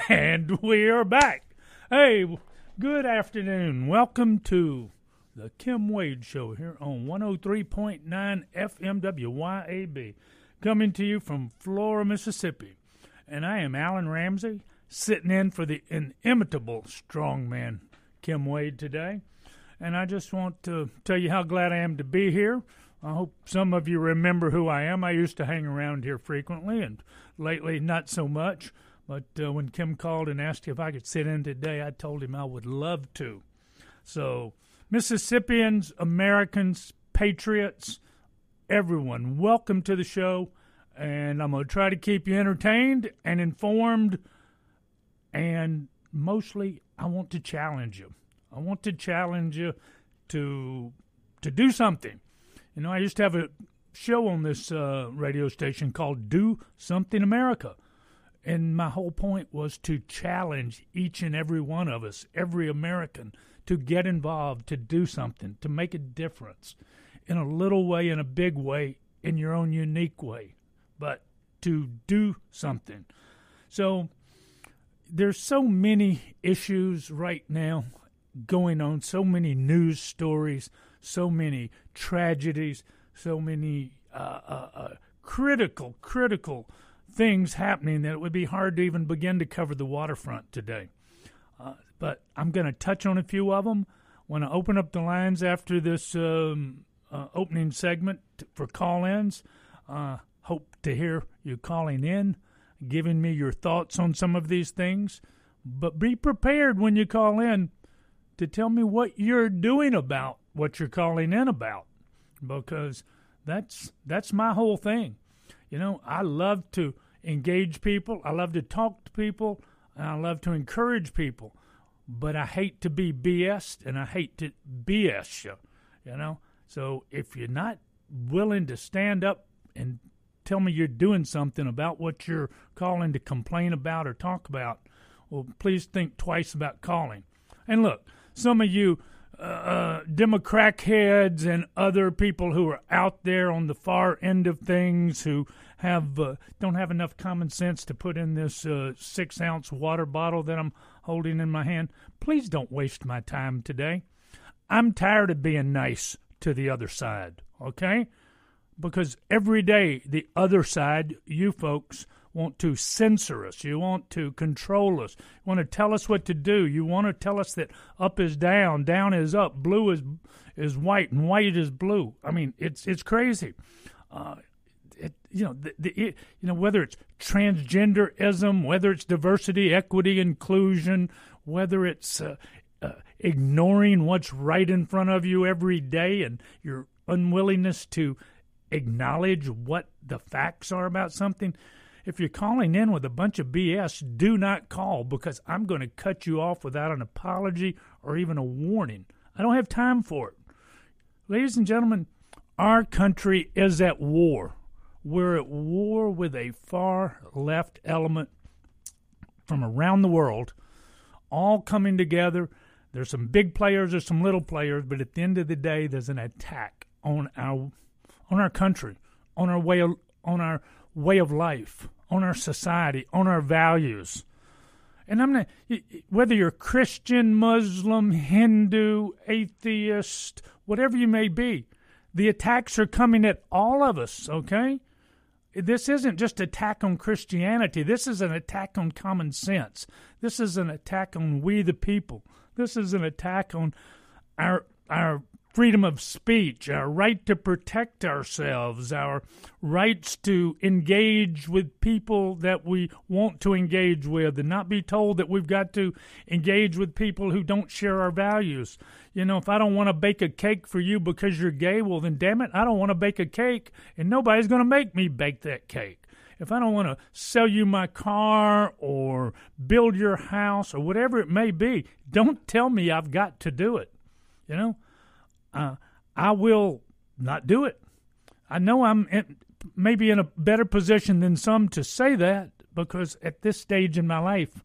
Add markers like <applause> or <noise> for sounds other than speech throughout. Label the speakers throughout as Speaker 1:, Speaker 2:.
Speaker 1: <laughs> And we are back. Hey, good afternoon. Welcome to the Kim Wade Show here on 103.9 FMWYAB, coming to you from Flora, Mississippi. And I am Alan Ramsey, sitting in for the inimitable strongman Kim Wade today. And I just want to tell you how glad I am to be here. I hope some of you remember who I am. I used to hang around here frequently, and lately not so much. But uh, when Kim called and asked if I could sit in today, I told him I would love to. So, Mississippians, Americans, patriots, everyone, welcome to the show. And I'm going to try to keep you entertained and informed. And mostly, I want to challenge you. I want to challenge you to to do something. You know, I used to have a show on this uh, radio station called "Do Something America," and my whole point was to challenge each and every one of us, every American, to get involved, to do something, to make a difference, in a little way, in a big way, in your own unique way, but to do something. So there's so many issues right now going on, so many news stories, so many tragedies, so many uh, uh, uh, critical, critical things happening that it would be hard to even begin to cover the waterfront today. Uh, but I'm going to touch on a few of them. When I open up the lines after this um, uh, opening segment for call ins, uh, hope to hear you calling in, giving me your thoughts on some of these things. But be prepared when you call in to tell me what you're doing about what you're calling in about because that's that's my whole thing. You know, I love to engage people, I love to talk to people, I love to encourage people. But I hate to be BS and I hate to BS you, you know. So if you're not willing to stand up and tell me you're doing something about what you're calling to complain about or talk about, well, please think twice about calling. And look, some of you uh, uh, Democrat heads and other people who are out there on the far end of things who have uh, don't have enough common sense to put in this uh, six ounce water bottle that I'm holding in my hand. Please don't waste my time today. I'm tired of being nice to the other side. Okay, because every day the other side, you folks, want to censor us. You want to control us. You want to tell us what to do. You want to tell us that up is down, down is up, blue is is white, and white is blue. I mean, it's it's crazy. Uh, you know, the, the you know whether it's transgenderism, whether it's diversity, equity, inclusion, whether it's uh, uh, ignoring what's right in front of you every day, and your unwillingness to acknowledge what the facts are about something. If you're calling in with a bunch of BS, do not call because I'm going to cut you off without an apology or even a warning. I don't have time for it. Ladies and gentlemen, our country is at war. We're at war with a far left element from around the world, all coming together. There's some big players, there's some little players, but at the end of the day, there's an attack on our on our country, on our way of, on our way of life, on our society, on our values. And I'm not, whether you're Christian, Muslim, Hindu, atheist, whatever you may be, the attacks are coming at all of us, okay? This isn't just attack on Christianity. This is an attack on common sense. This is an attack on we the people. This is an attack on our our freedom of speech, our right to protect ourselves, our rights to engage with people that we want to engage with, and not be told that we've got to engage with people who don't share our values. You know, if I don't want to bake a cake for you because you're gay, well, then damn it, I don't want to bake a cake, and nobody's going to make me bake that cake. If I don't want to sell you my car or build your house or whatever it may be, don't tell me I've got to do it. You know, uh, I will not do it. I know I'm in, maybe in a better position than some to say that because at this stage in my life,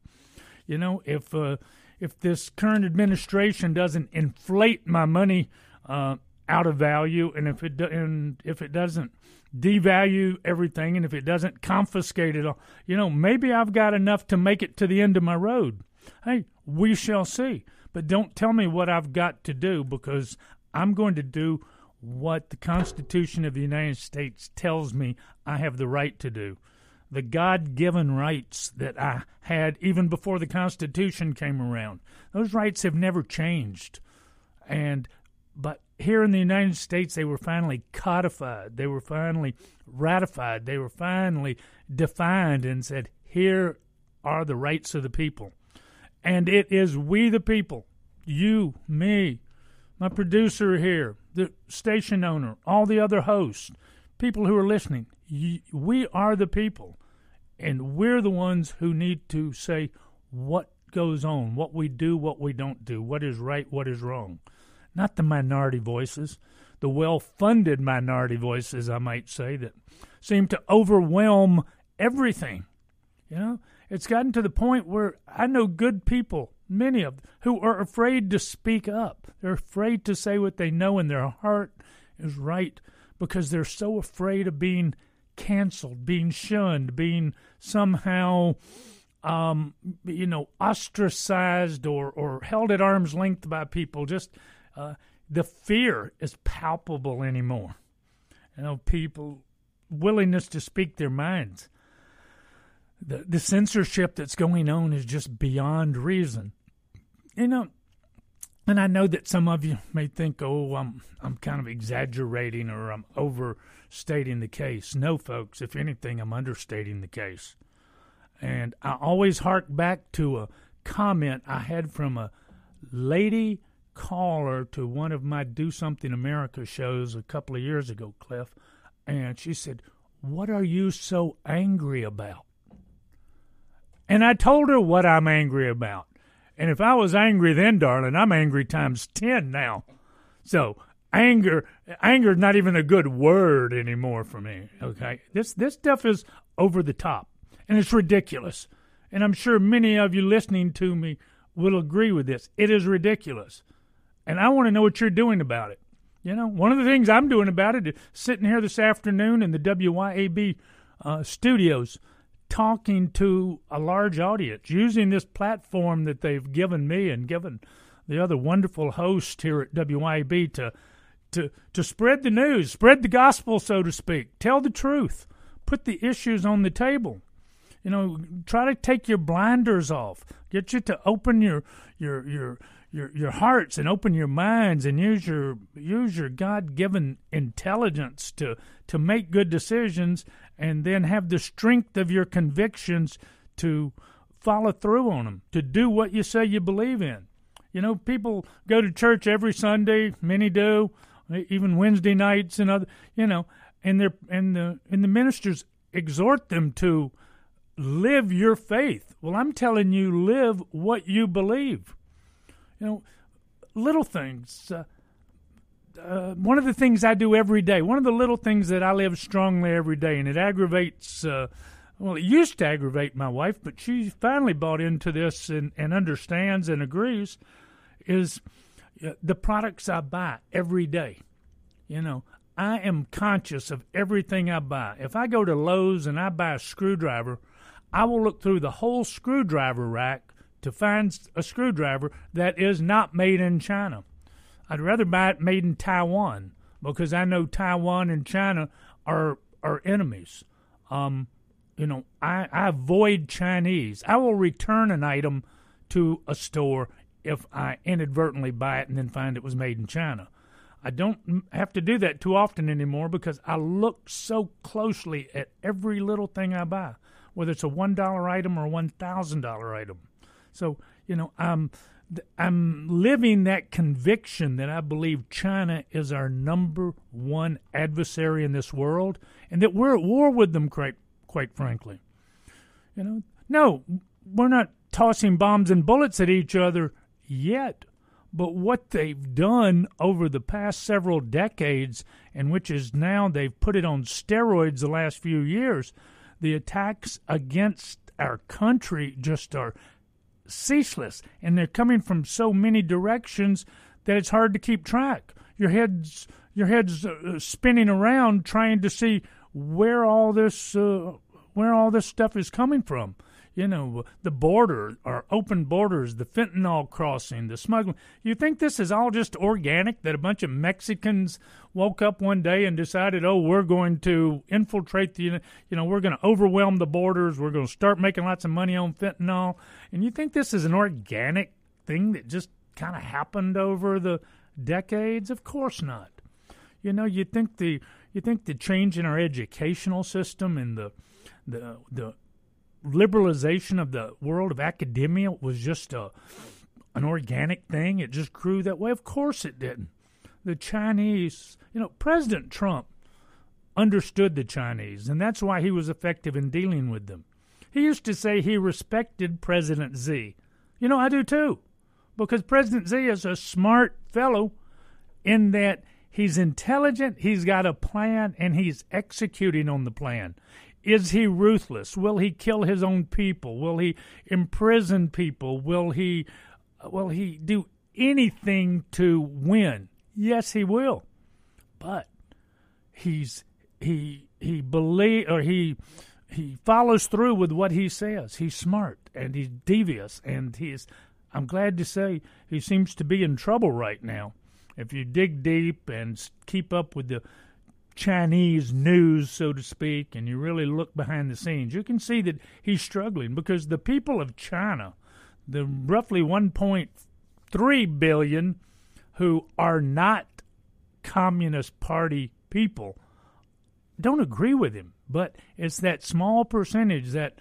Speaker 1: you know, if uh, if this current administration doesn't inflate my money uh, out of value, and if it do, and if it doesn't devalue everything, and if it doesn't confiscate it all, you know, maybe I've got enough to make it to the end of my road. Hey, we shall see. But don't tell me what I've got to do because I'm going to do what the Constitution of the United States tells me I have the right to do. The God given rights that I had even before the Constitution came around. Those rights have never changed. And but here in the United States, they were finally codified. They were finally ratified. They were finally defined and said, here are the rights of the people. And it is we, the people, you, me, my producer here, the station owner, all the other hosts, people who are listening. We are the people. And we're the ones who need to say what goes on, what we do, what we don't do, what is right, what is wrong not the minority voices, the well funded minority voices, I might say, that seem to overwhelm everything. You know, it's gotten to the point where I know good people, many of them, who are afraid to speak up. They're afraid to say what they know in their heart is right because they're so afraid of being canceled, being shunned, being somehow um, you know, ostracized or, or held at arm's length by people just uh, the fear is palpable anymore. You know, people willingness to speak their minds. The the censorship that's going on is just beyond reason. You know, and I know that some of you may think, "Oh, I'm I'm kind of exaggerating or I'm overstating the case." No, folks. If anything, I'm understating the case. And I always hark back to a comment I had from a lady caller to one of my Do Something America shows a couple of years ago, Cliff, and she said, What are you so angry about? And I told her what I'm angry about. And if I was angry then, darling, I'm angry times 10 now. So, anger anger is not even a good word anymore for me, okay? This this stuff is over the top and it's ridiculous. And I'm sure many of you listening to me will agree with this. It is ridiculous and I want to know what you're doing about it. You know, one of the things I'm doing about it is sitting here this afternoon in the WYAB uh, studios talking to a large audience, using this platform that they've given me and given the other wonderful hosts here at WYAB to to to spread the news, spread the gospel, so to speak, tell the truth, put the issues on the table. You know, try to take your blinders off, get you to open your your your your your hearts and open your minds and use your use your God given intelligence to to make good decisions and then have the strength of your convictions to follow through on them to do what you say you believe in. You know, people go to church every Sunday, many do, even Wednesday nights and other, you know, and they and the and the ministers exhort them to live your faith. Well, I'm telling you live what you believe you know, little things. Uh, uh, one of the things I do every day, one of the little things that I live strongly every day, and it aggravates. Uh, well, it used to aggravate my wife, but she finally bought into this and, and understands and agrees. Is uh, the products I buy every day. You know, I am conscious of everything I buy. If I go to Lowe's and I buy a screwdriver, I will look through the whole screwdriver rack to find a screwdriver that is not made in China. I'd rather buy it made in Taiwan because I know Taiwan and China are are enemies. Um, you know, I, I avoid Chinese. I will return an item to a store if I inadvertently buy it and then find it was made in China. I don't have to do that too often anymore because I look so closely at every little thing I buy, whether it's a one dollar item or a one thousand dollar item. So, you know, I'm I'm living that conviction that I believe China is our number one adversary in this world, and that we're at war with them. Quite quite frankly, you know, no, we're not tossing bombs and bullets at each other yet. But what they've done over the past several decades, and which is now they've put it on steroids the last few years, the attacks against our country just are ceaseless, and they're coming from so many directions that it's hard to keep track. Your head's your head's uh, spinning around trying to see where all this uh, where all this stuff is coming from. You know, the border, our open borders, the fentanyl crossing, the smuggling. You think this is all just organic? That a bunch of Mexicans woke up one day and decided, oh, we're going to infiltrate the, you know, we're going to overwhelm the borders. We're going to start making lots of money on fentanyl. And you think this is an organic thing that just kind of happened over the decades? Of course not. You know, you think the you think the change in our educational system and the the the liberalization of the world of academia was just a an organic thing. It just grew that way. Of course it didn't. The Chinese, you know, President Trump understood the Chinese, and that's why he was effective in dealing with them. He used to say he respected President Z. You know, I do too, because President Z is a smart fellow in that he's intelligent, he's got a plan, and he's executing on the plan. Is he ruthless? Will he kill his own people? Will he imprison people? Will he will he do anything to win? Yes, he will. But he's he he believe or he he follows through with what he says. He's smart and he's devious and he's I'm glad to say he seems to be in trouble right now. If you dig deep and keep up with the Chinese news, so to speak, and you really look behind the scenes, you can see that he's struggling because the people of China, the roughly 1.3 billion who are not Communist Party people, don't agree with him. But it's that small percentage, that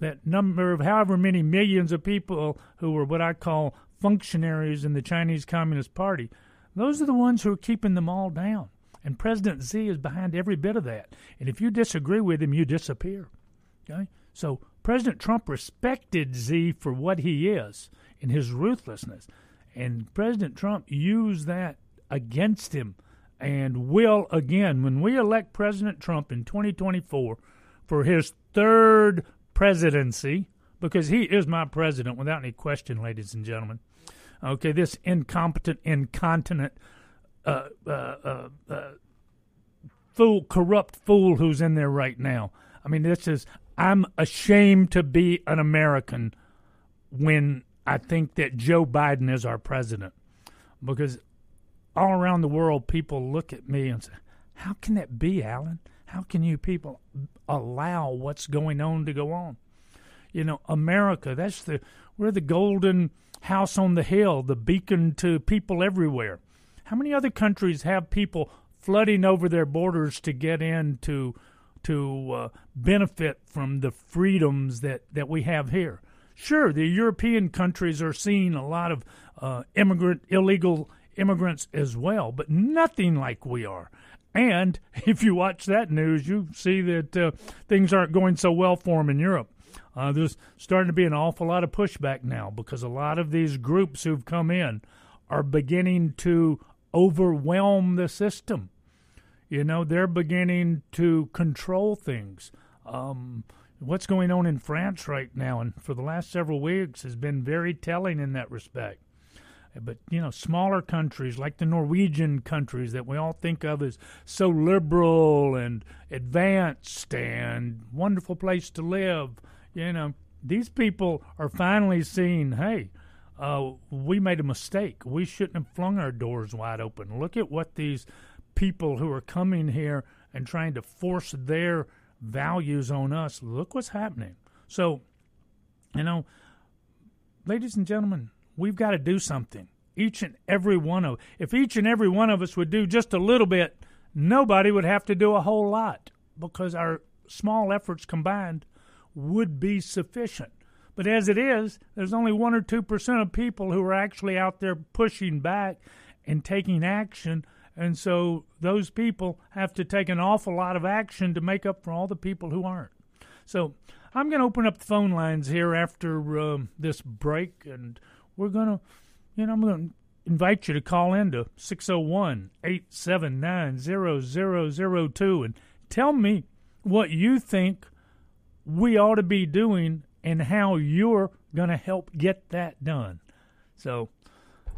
Speaker 1: that number of however many millions of people who are what I call functionaries in the Chinese Communist Party. Those are the ones who are keeping them all down. And President Z is behind every bit of that. And if you disagree with him, you disappear. Okay? So President Trump respected Z for what he is in his ruthlessness. And President Trump used that against him and will again when we elect President Trump in 2024 for his third presidency because he is my president without any question ladies and gentlemen okay this incompetent incontinent uh, uh, uh, uh, fool, corrupt fool who's in there right now. I mean, this is. I'm ashamed to be an American when I think that Joe Biden is our president, because all around the world people look at me and say, "How can that be, Alan? How can you people allow what's going on to go on?" You know, America. That's the we're the golden house on the hill, the beacon to people everywhere. How many other countries have people flooding over their borders to get in to to uh, benefit from the freedoms that, that we have here? Sure, the European countries are seeing a lot of uh, immigrant illegal immigrants as well, but nothing like we are. And <laughs> if you watch that news, you see that uh, things aren't going so well for them in Europe. Uh, there's starting to be an awful lot of pushback now because a lot of these groups who've come in are beginning to overwhelm the system. You know, they're beginning to control things. Um, what's going on in France right now, and for the last several weeks, has been very telling in that respect. But, you know, smaller countries like the Norwegian countries that we all think of as so liberal and advanced and wonderful place to live, you know, these people are finally seeing, hey, uh, we made a mistake. We shouldn't have flung our doors wide open. Look at what these people who are coming here and trying to force their values on us. Look what's happening. So, you know, ladies and gentlemen, we've got to do something. Each and every one of if each and every one of us would do just a little bit, nobody would have to do a whole lot because our small efforts combined would be sufficient. But as it is, there's only 1 or 2% of people who are actually out there pushing back and taking action. And so those people have to take an awful lot of action to make up for all the people who aren't. So I'm going to open up the phone lines here after uh, this break, and we're going to, you know, I'm going to invite you to call in to 601 879 0002 and tell me what you think we ought to be doing and how you're going to help get that done. So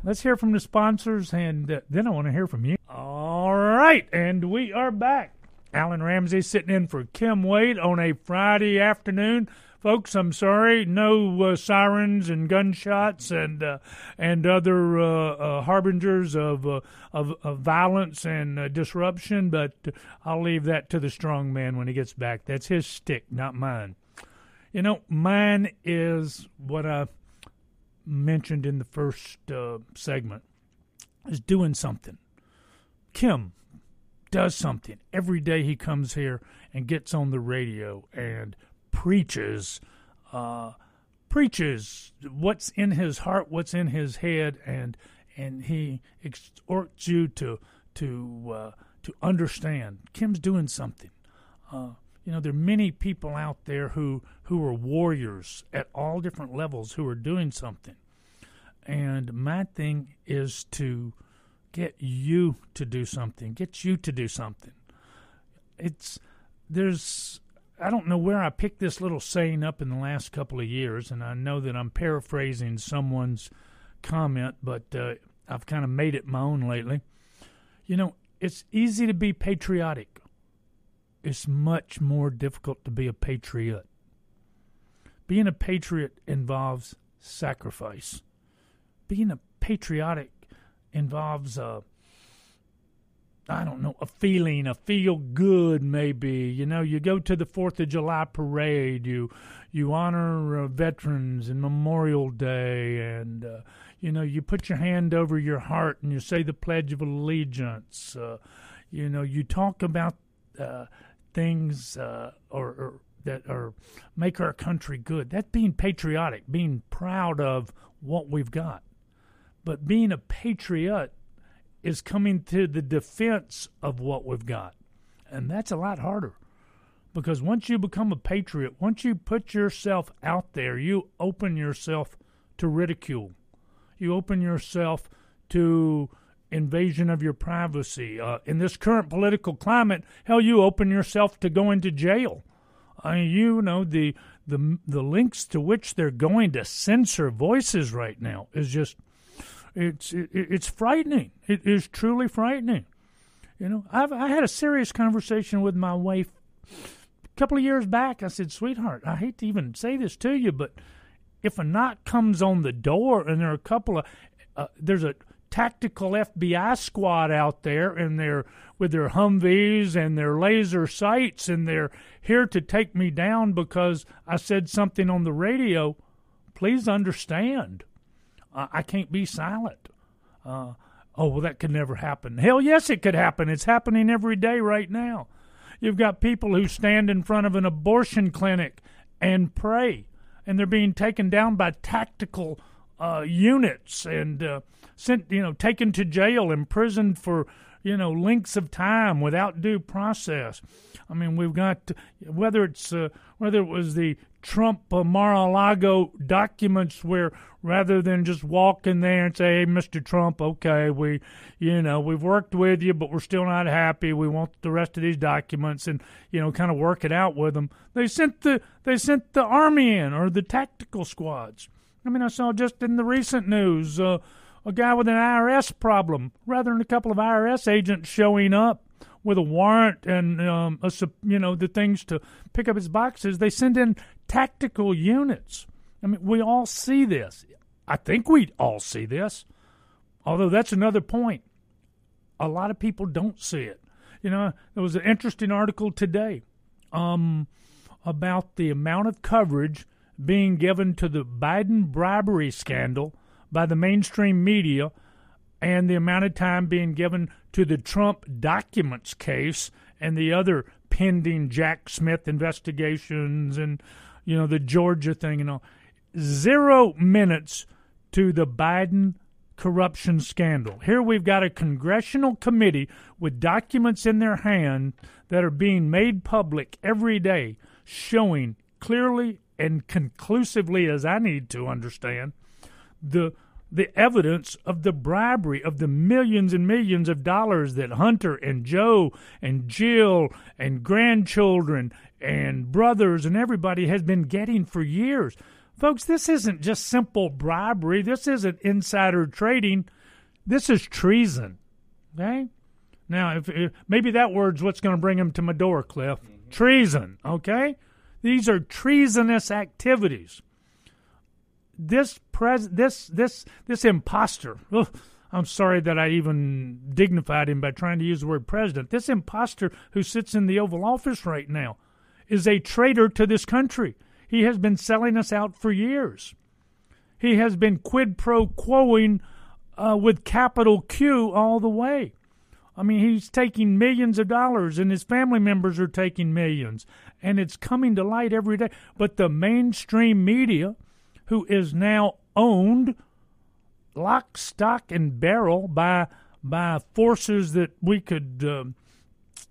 Speaker 1: let's hear from the sponsors, and uh, then I want to hear from you. All right, and we are back. Alan Ramsey sitting in for Kim Wade on a Friday afternoon. Folks, I'm sorry, no uh, sirens and gunshots and uh, and other uh, uh harbingers of, uh, of, of violence and disruption, but I'll leave that to the strong man when he gets back. That's his stick, not mine. You know, mine is what I mentioned in the first segment is doing something. Kim does something. Every day he comes here and gets on the radio and preaches, uh, preaches what's in his heart, what's in his head, and and he exhorts you to to uh, to understand. Kim's doing something. Uh, you know, there are many people out there who who are warriors at all different levels who are doing something. And my thing is to get you to do something, get you to do something. It's there's I don't know where I picked this little saying up in the last couple of years, and I know that I'm paraphrasing someone's comment, but uh, I've kind of made it my own lately. You know, it's easy to be patriotic. It's much more difficult to be a patriot. Being a patriot involves sacrifice. Being a patriotic involves a I don't know, a feeling, a feel good maybe. You know, you go to the 4th of July parade, you you honor uh, veterans and Memorial Day and uh, you know, you put your hand over your heart and you say the pledge of allegiance. Uh, you know, you talk about uh, things uh, or, or that are make our country good. That's being patriotic, being proud of what we've got. But being a patriot is coming to the defense of what we've got. And that's a lot harder. Because once you become a patriot, once you put yourself out there, you open yourself to ridicule. You open yourself to invasion of your privacy. Uh, in this current political climate, hell, you open yourself to going to jail. You know the the the links to which they're going to censor voices right now is just it's it, it's frightening. It is truly frightening. You know, I've I had a serious conversation with my wife a couple of years back. I said, "Sweetheart, I hate to even say this to you, but if a knock comes on the door and there are a couple of uh, there's a tactical FBI squad out there and they're with their Humvees and their laser sights and they're here to take me down because I said something on the radio. Please understand. Uh, I can't be silent. Uh, oh, well, that could never happen. Hell, yes, it could happen. It's happening every day right now. You've got people who stand in front of an abortion clinic and pray, and they're being taken down by tactical uh, units and uh, sent, you know, taken to jail, imprisoned for, you know, lengths of time without due process. I mean, we've got whether it's uh, whether it was the Trump uh, Mar-a-Lago documents where rather than just walk in there and say, "Hey, Mr. Trump, okay, we, you know, we've worked with you, but we're still not happy. We want the rest of these documents," and you know, kind of work it out with them. They sent the they sent the army in or the tactical squads. I mean, I saw just in the recent news uh, a guy with an IRS problem, rather than a couple of IRS agents showing up with a warrant and um, a, you know the things to pick up his boxes. They send in tactical units. I mean, we all see this. I think we all see this. Although that's another point. A lot of people don't see it. You know, there was an interesting article today um, about the amount of coverage being given to the Biden bribery scandal by the mainstream media and the amount of time being given to the Trump documents case and the other pending Jack Smith investigations and you know the Georgia thing and all. Zero minutes to the Biden corruption scandal. Here we've got a congressional committee with documents in their hand that are being made public every day showing clearly and conclusively as I need to understand the the evidence of the bribery of the millions and millions of dollars that Hunter and Joe and Jill and grandchildren and brothers and everybody has been getting for years. Folks, this isn't just simple bribery. This isn't insider trading. This is treason. Okay? Now, if, if maybe that word's what's going to bring him to my door, Cliff. Mm-hmm. Treason. Okay, these are treasonous activities. This pres this this this imposter. Ugh, I'm sorry that I even dignified him by trying to use the word president. This imposter who sits in the Oval Office right now is a traitor to this country. He has been selling us out for years. He has been quid pro quoing uh, with capital Q all the way. I mean, he's taking millions of dollars, and his family members are taking millions, and it's coming to light every day. But the mainstream media, who is now owned lock, stock, and barrel by by forces that we could uh,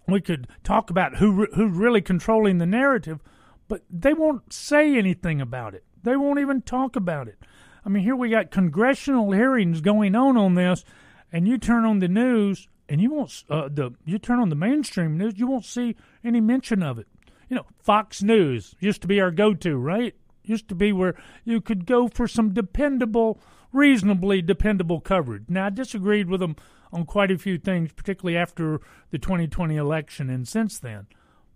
Speaker 1: we could talk about who who's really controlling the narrative, but they won't say anything about it. They won't even talk about it. I mean, here we got congressional hearings going on on this, and you turn on the news and you won't uh, the you turn on the mainstream news, you won't see any mention of it. You know, Fox News used to be our go-to, right? Used to be where you could go for some dependable reasonably dependable coverage. Now, I disagreed with them on quite a few things, particularly after the 2020 election and since then.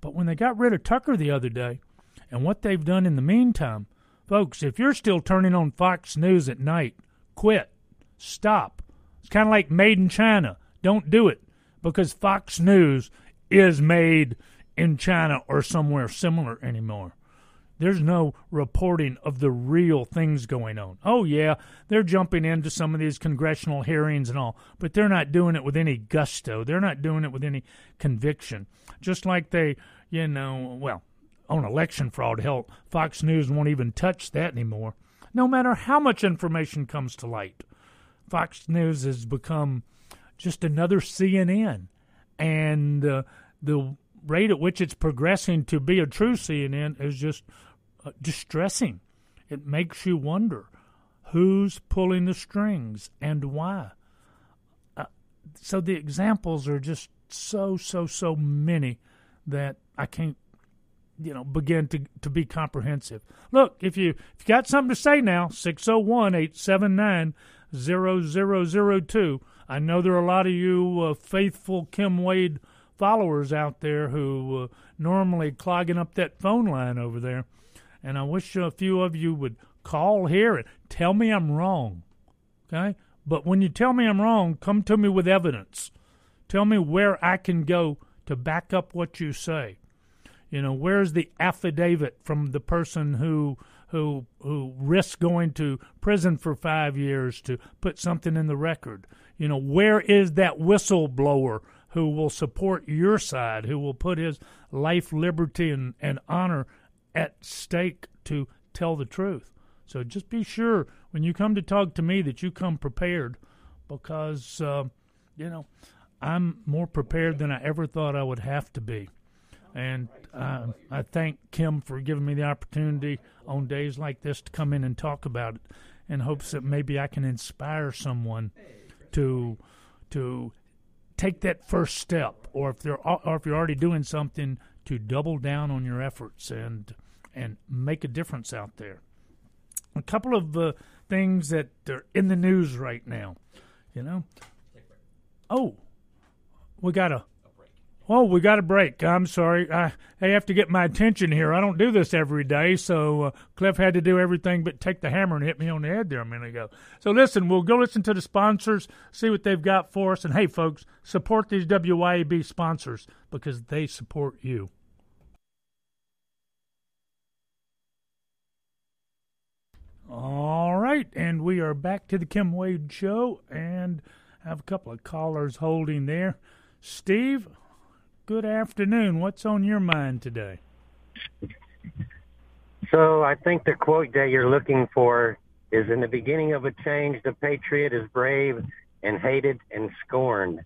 Speaker 1: But when they got rid of Tucker the other day, and what they've done in the meantime, folks, if you're still turning on Fox News at night, quit. Stop. It's kind of like made in China. Don't do it because Fox News is made in China or somewhere similar anymore. There's no reporting of the real things going on. Oh, yeah, they're jumping into some of these congressional hearings and all, but they're not doing it with any gusto. They're not doing it with any conviction. Just like they, you know, well, on election fraud, hell, Fox News won't even touch that anymore. No matter how much information comes to light, Fox News has become just another CNN. And uh, the rate at which it's progressing to be a true CNN is just distressing. It makes you wonder who's pulling the strings and why. Uh, so the examples are just so so so many that I can't you know begin to to be comprehensive. Look, if you if you got something to say now, 601-879-0002. I know there are a lot of you uh, faithful Kim Wade followers out there who uh, normally clogging up that phone line over there and I wish a few of you would call here and tell me I'm wrong. Okay? But when you tell me I'm wrong, come to me with evidence. Tell me where I can go to back up what you say. You know, where's the affidavit from the person who who who risks going to prison for 5 years to put something in the record? You know, where is that whistleblower who will support your side, who will put his life, liberty, and, and honor at stake to tell the truth. So just be sure when you come to talk to me that you come prepared because, uh, you know, I'm more prepared than I ever thought I would have to be. And uh, I thank Kim for giving me the opportunity on days like this to come in and talk about it in hopes that maybe I can inspire someone to to take that first step or if they're or if you're already doing something to double down on your efforts and and make a difference out there. A couple of uh, things that are in the news right now, you know. Oh, we got a. Oh, we got a break. I'm sorry. I, I have to get my attention here. I don't do this every day, so uh, Cliff had to do everything but take the hammer and hit me on the head there a minute ago. So listen, we'll go listen to the sponsors, see what they've got for us, and hey, folks, support these WYAB sponsors because they support you. All right, and we are back to the Kim Wade Show, and have a couple of callers holding there. Steve, good afternoon. What's on your mind today?
Speaker 2: So I think the quote that you're looking for is in the beginning of a change, the patriot is brave and hated and scorned.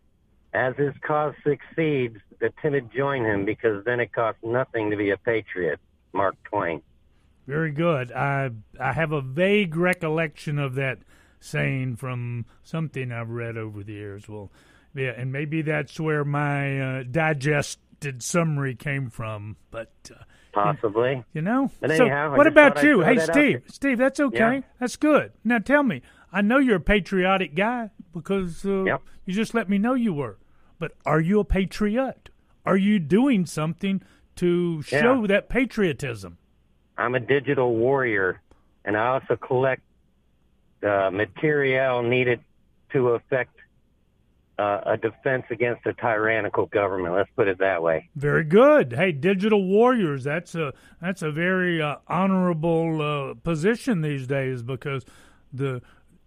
Speaker 2: As his cause succeeds, the timid join him because then it costs nothing to be a patriot. Mark Twain.
Speaker 1: Very good. I I have a vague recollection of that saying from something I've read over the years. Well, yeah, and maybe that's where my uh, digested summary came from. But uh,
Speaker 2: possibly,
Speaker 1: you know. So what about you? Hey, Steve. Steve, that's okay.
Speaker 2: Yeah.
Speaker 1: That's good. Now tell me. I know you're a patriotic guy because uh,
Speaker 2: Yep.
Speaker 1: you just let me know you were. but are you a patriot? Are you doing something to show
Speaker 2: Yeah.
Speaker 1: that patriotism?
Speaker 2: I'm a digital warrior, and I also collect uh, material needed to affect uh, a defense against a tyrannical government. Let's put it that way.
Speaker 1: Very good. Hey, digital warriors. That's a that's a very uh, honorable uh, position these days because the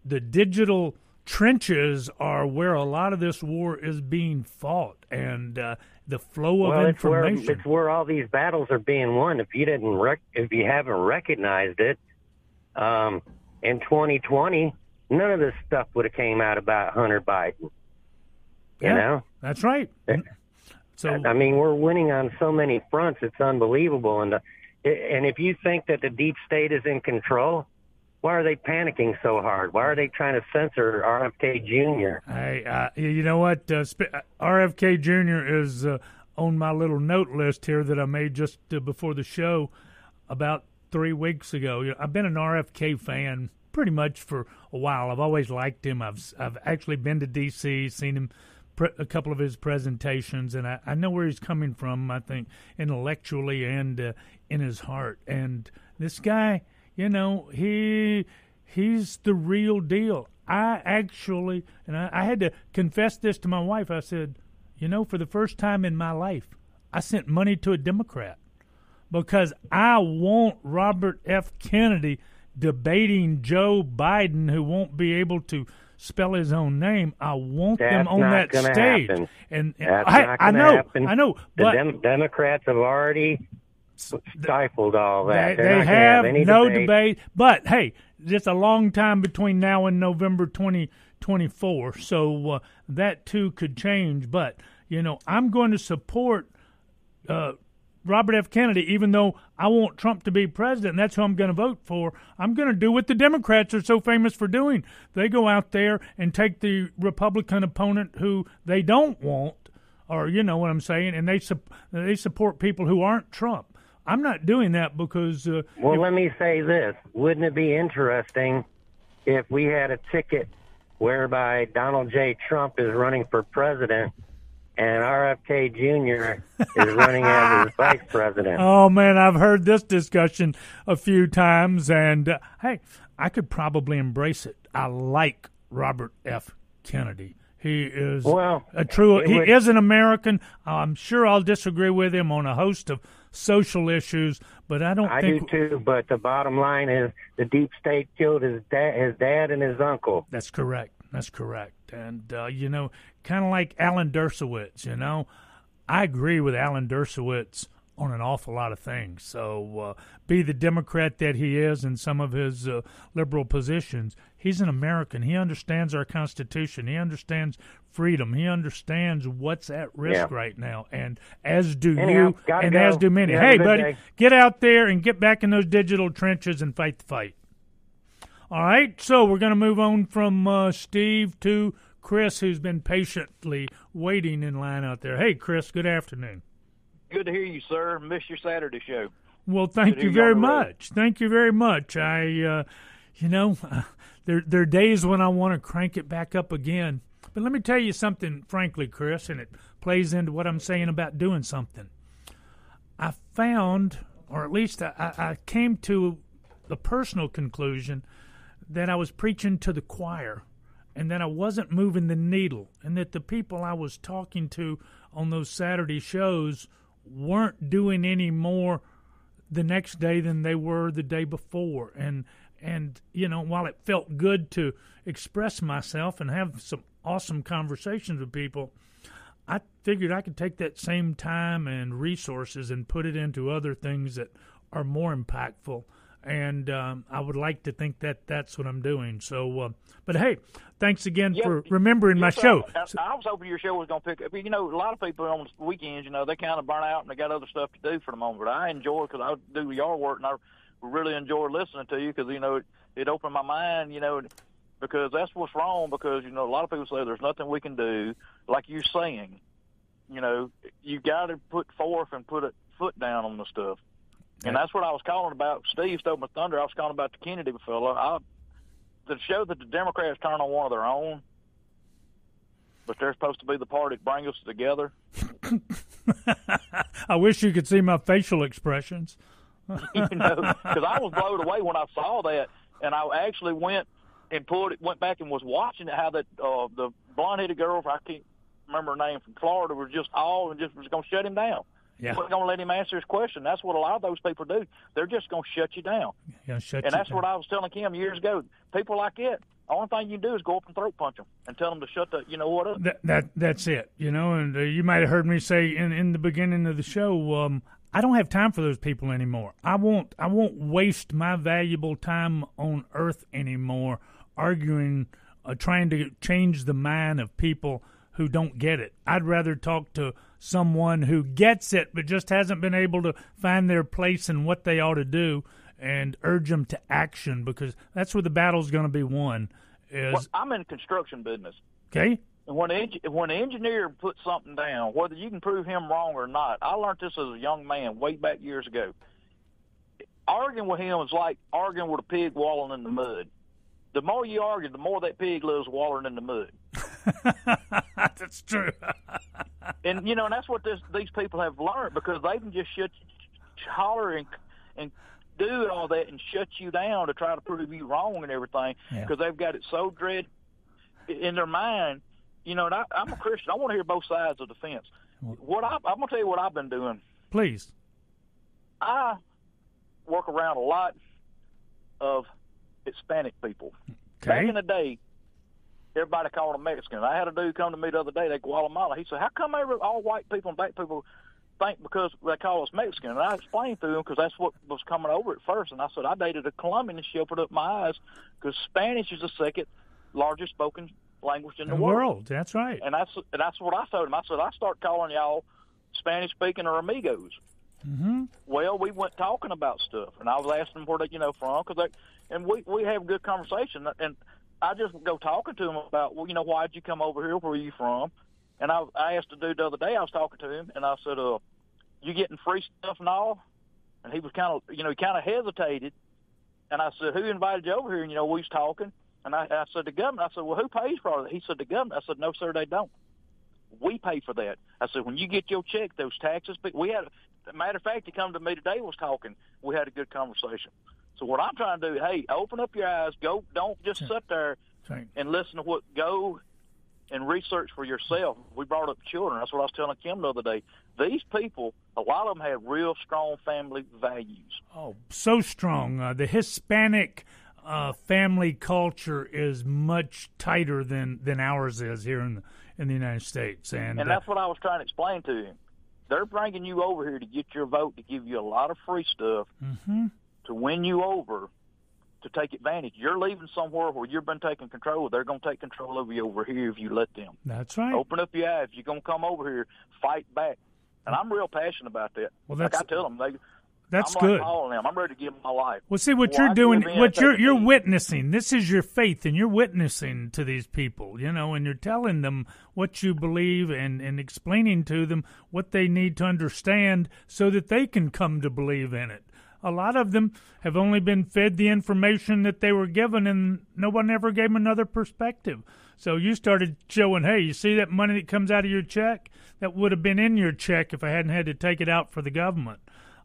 Speaker 1: the digital trenches are where a lot of this war is being fought, and uh, the flow of
Speaker 2: well, it's where
Speaker 1: information.
Speaker 2: it's where all these battles are being won. If you didn't rec- if you haven't recognized it, um, in 2020, none of this stuff would have came out about Hunter Biden. You
Speaker 1: Yeah.
Speaker 2: know.
Speaker 1: That's right. So
Speaker 2: I mean, we're winning on so many fronts; it's unbelievable. And the, and if you think that the deep state is in control, why are they panicking so hard? Why are they trying to censor RFK Jr.?
Speaker 1: Hey, uh, you know what? Uh, sp- RFK Jr. is uh, on my little note list here that I made just uh, before the show about three weeks ago. I've been an RFK fan pretty much for a while. I've always liked him. I've I've actually been to D.C., seen him pre- a couple of his presentations, and I, I know where he's coming from. I think intellectually and uh, in his heart. And this guy, you know, he he's the real deal. I actually, and I, I had to confess this to my wife. I said, you know, for the first time in my life, I sent money to a Democrat because I want Robert F. Kennedy debating Joe Biden, who won't be able to spell his own name. I want them
Speaker 2: That's
Speaker 1: on
Speaker 2: not
Speaker 1: that stage.
Speaker 2: happen.
Speaker 1: And, and
Speaker 2: That's
Speaker 1: I,
Speaker 2: not
Speaker 1: I know,
Speaker 2: happen.
Speaker 1: I know,
Speaker 2: The
Speaker 1: but
Speaker 2: Dem- Democrats have already stifled all that.
Speaker 1: they, they
Speaker 2: gonna
Speaker 1: have no
Speaker 2: debate.
Speaker 1: debate. But hey, it's a long time between now and November 2024, so uh, that too could change. But you know, I'm going to support uh, Robert F. Kennedy, even though I want Trump to be president. That's who I'm going to vote for. I'm going to do what the Democrats are so famous for doing. They go out there and take the Republican opponent who they don't want, or you know what I'm saying, and they sup- they support people who aren't Trump. I'm not doing that because uh,
Speaker 2: Well, let me say this. Wouldn't it be interesting if we had a ticket whereby Donald J. Trump is running for president and RFK Jr. is running as his <laughs> vice president?
Speaker 1: Oh man, I've heard this discussion a few times, and uh, hey, I could probably embrace it. I like Robert F. Kennedy. He is
Speaker 2: Well,
Speaker 1: a true. He
Speaker 2: would-
Speaker 1: is an American. I'm sure I'll disagree with him on a host of social issues, but I don't
Speaker 2: I do too, but the bottom line is the deep state killed his dad, his dad and his uncle.
Speaker 1: That's correct. That's correct. And uh, you know, kind of like Alan Dershowitz. You know, I agree with Alan Dershowitz on an awful lot of things. So, uh, be the Democrat that he is in some of his uh, liberal positions, he's an American. He understands our Constitution. He understands freedom. He understands what's at risk
Speaker 2: Yeah.
Speaker 1: right now, and as do
Speaker 2: Anyhow,
Speaker 1: you, and
Speaker 2: go.
Speaker 1: as do many.
Speaker 2: A
Speaker 1: Hey, buddy,
Speaker 2: day.
Speaker 1: get out there and get back in those digital trenches and fight the fight. All right, so we're going to move on from uh, Steve to Chris, who's been patiently waiting in line out there. Hey, Chris, good afternoon.
Speaker 3: Good to hear you, sir. Miss your Saturday show.
Speaker 1: Well, thank
Speaker 3: Good
Speaker 1: you very much. Thank you very much. I, uh, you know, <laughs> there there are days when I want to crank it back up again. But let me tell you something, frankly, Chris, and it plays into what I'm saying about doing something. I found, or at least I I came to the personal conclusion that I was preaching to the choir and that I wasn't moving the needle and that the people I was talking to on those Saturday shows weren't doing any more the next day than they were the day before and and you know while it felt good to express myself and have some awesome conversations with people I figured I could take that same time and resources and put it into other things that are more impactful. And um, I would like to think that that's what I'm doing. So, uh, but hey, thanks again
Speaker 3: Yeah,
Speaker 1: for remembering my
Speaker 3: Yes, sir.
Speaker 1: show.
Speaker 3: I, I was hoping your show was going to pick up. You know, a lot of people on weekends, you know, they kind of burn out and they got other stuff to do for the moment. But I enjoy because I do yard work and I really enjoy listening to you because you know it, it opened my mind. You know, because that's what's wrong. Because you know, a lot of people say there's nothing we can do, like you're saying. You know, you got to put forth and put a foot down on the stuff. And that's what I was calling about. Steve stole my thunder. I was calling about the Kennedy fellow. I, the show that the Democrats turn on one of their own.
Speaker 4: but they're supposed to be the party that bring us together. <laughs>
Speaker 1: I wish you could see my facial expressions. <laughs>
Speaker 4: you know, because I was blown away when I saw that, and I actually went and pulled it, went back and was watching it, how that uh, the blonde-headed girl, I can't remember her name from Florida, was just all and just was going to shut him down.
Speaker 1: Yeah.
Speaker 4: We're going to let him answer his question. That's what a lot of those people do. They're just going to shut you down.
Speaker 1: Shut
Speaker 4: and
Speaker 1: you
Speaker 4: that's
Speaker 1: down.
Speaker 4: what I was telling Kim years ago. People like it, the only thing you can do is go up and throat punch them and tell them to shut the, you know what up.
Speaker 1: That, that that's it, you know. And uh, you might have heard me say in in the beginning of the show, um, I don't have time for those people anymore. I won't I won't waste my valuable time on Earth anymore arguing, uh, trying to change the mind of people who don't get it. I'd rather talk to someone who gets it but just hasn't been able to find their place and what they ought to do and urge them to action because that's where the battle's going to be won. Is
Speaker 4: Well, I'm in construction business.
Speaker 1: okay.
Speaker 4: And when an when an engineer puts something down, whether you can prove him wrong or not, I learned this as a young man way back years ago. Arguing with him is like arguing with a pig wallowing in the mud. The more you argue, the more that pig lives wallowing in the mud. <laughs> <laughs>
Speaker 1: That's true. <laughs>
Speaker 4: And you know, and that's what this, these people have learned because they can just shut, holler and and do all that and shut you down to try to prove you wrong and everything
Speaker 1: Yeah.
Speaker 4: because they've got it so dread in their mind. You know, and I, I'm a Christian. I want to hear both sides of the fence. What I, I'm gonna tell you what I've been doing.
Speaker 1: Please.
Speaker 4: I work around a lot of Hispanic people. Back
Speaker 1: Okay.
Speaker 4: in the day, everybody called them Mexican. I had a dude come to me the other day, they Guatemala. He said, "How come every, all white people and black people think because they call us Mexican?" And I explained to him because that's what was coming over at first. And I said, "I dated a Colombian, and she opened up my eyes because Spanish is the second largest spoken language in
Speaker 1: In
Speaker 4: the
Speaker 1: the world. That's right.
Speaker 4: and that's and that's what I told him. I said I start calling y'all Spanish speaking or amigos.
Speaker 1: hmm
Speaker 4: Well, we went talking about stuff, and I was asking where they you know from because they and we we have good conversation, and I just go talking to him about well, you know, why'd you come over here? Where are you from? And I I asked the dude the other day. I was talking to him, and I said, "Uh, you getting free stuff and all?" And he was kind of you know he kind of hesitated, and I said, "Who invited you over here?" And you know we was talking. And I, I said, the government. I said, well, who pays for that? He said, the government. I said, no, sir, they don't. We pay for that. I said, when you get your check, those taxes. We had, a matter of fact, he come to me today was talking. We had a good conversation. So what I'm trying to do, hey, open up your eyes. Go, don't just sit there and listen to what. Go and research for yourself. We brought up children. That's what I was telling Kim the other day. These people, a lot of them have real strong family values.
Speaker 1: Oh, so strong. Uh, the Hispanic uh, family culture is much tighter than, than ours is here in the, in the United States, and,
Speaker 4: And
Speaker 1: uh,
Speaker 4: that's what I was trying to explain to him. They're bringing you over here to get your vote, to give you a lot of free stuff,
Speaker 1: mhm.
Speaker 4: To win you over, to take advantage. You're leaving somewhere where you've been taking control. They're going to take control over you over here if you let them.
Speaker 1: that's right.
Speaker 4: Open up your eyes. You're going to come over here, fight back. And I'm real passionate about that.
Speaker 1: Well,
Speaker 4: like
Speaker 1: that's-
Speaker 4: I tell them, they,
Speaker 1: That's
Speaker 4: I'm
Speaker 1: good.
Speaker 4: like Paul and them. I'm ready to give them my life.
Speaker 1: Well, see what
Speaker 4: Well,
Speaker 1: you're
Speaker 4: I
Speaker 1: doing, what you're you're witnessing. This is your faith, and you're witnessing to these people, you know, and you're telling them what you believe and and explaining to them what they need to understand so that they can come to believe in it. A lot of them have only been fed the information that they were given, and no one ever gave them another perspective. So you started showing, hey, you see that money that comes out of your check? That would have been in your check if I hadn't had to take it out for the government.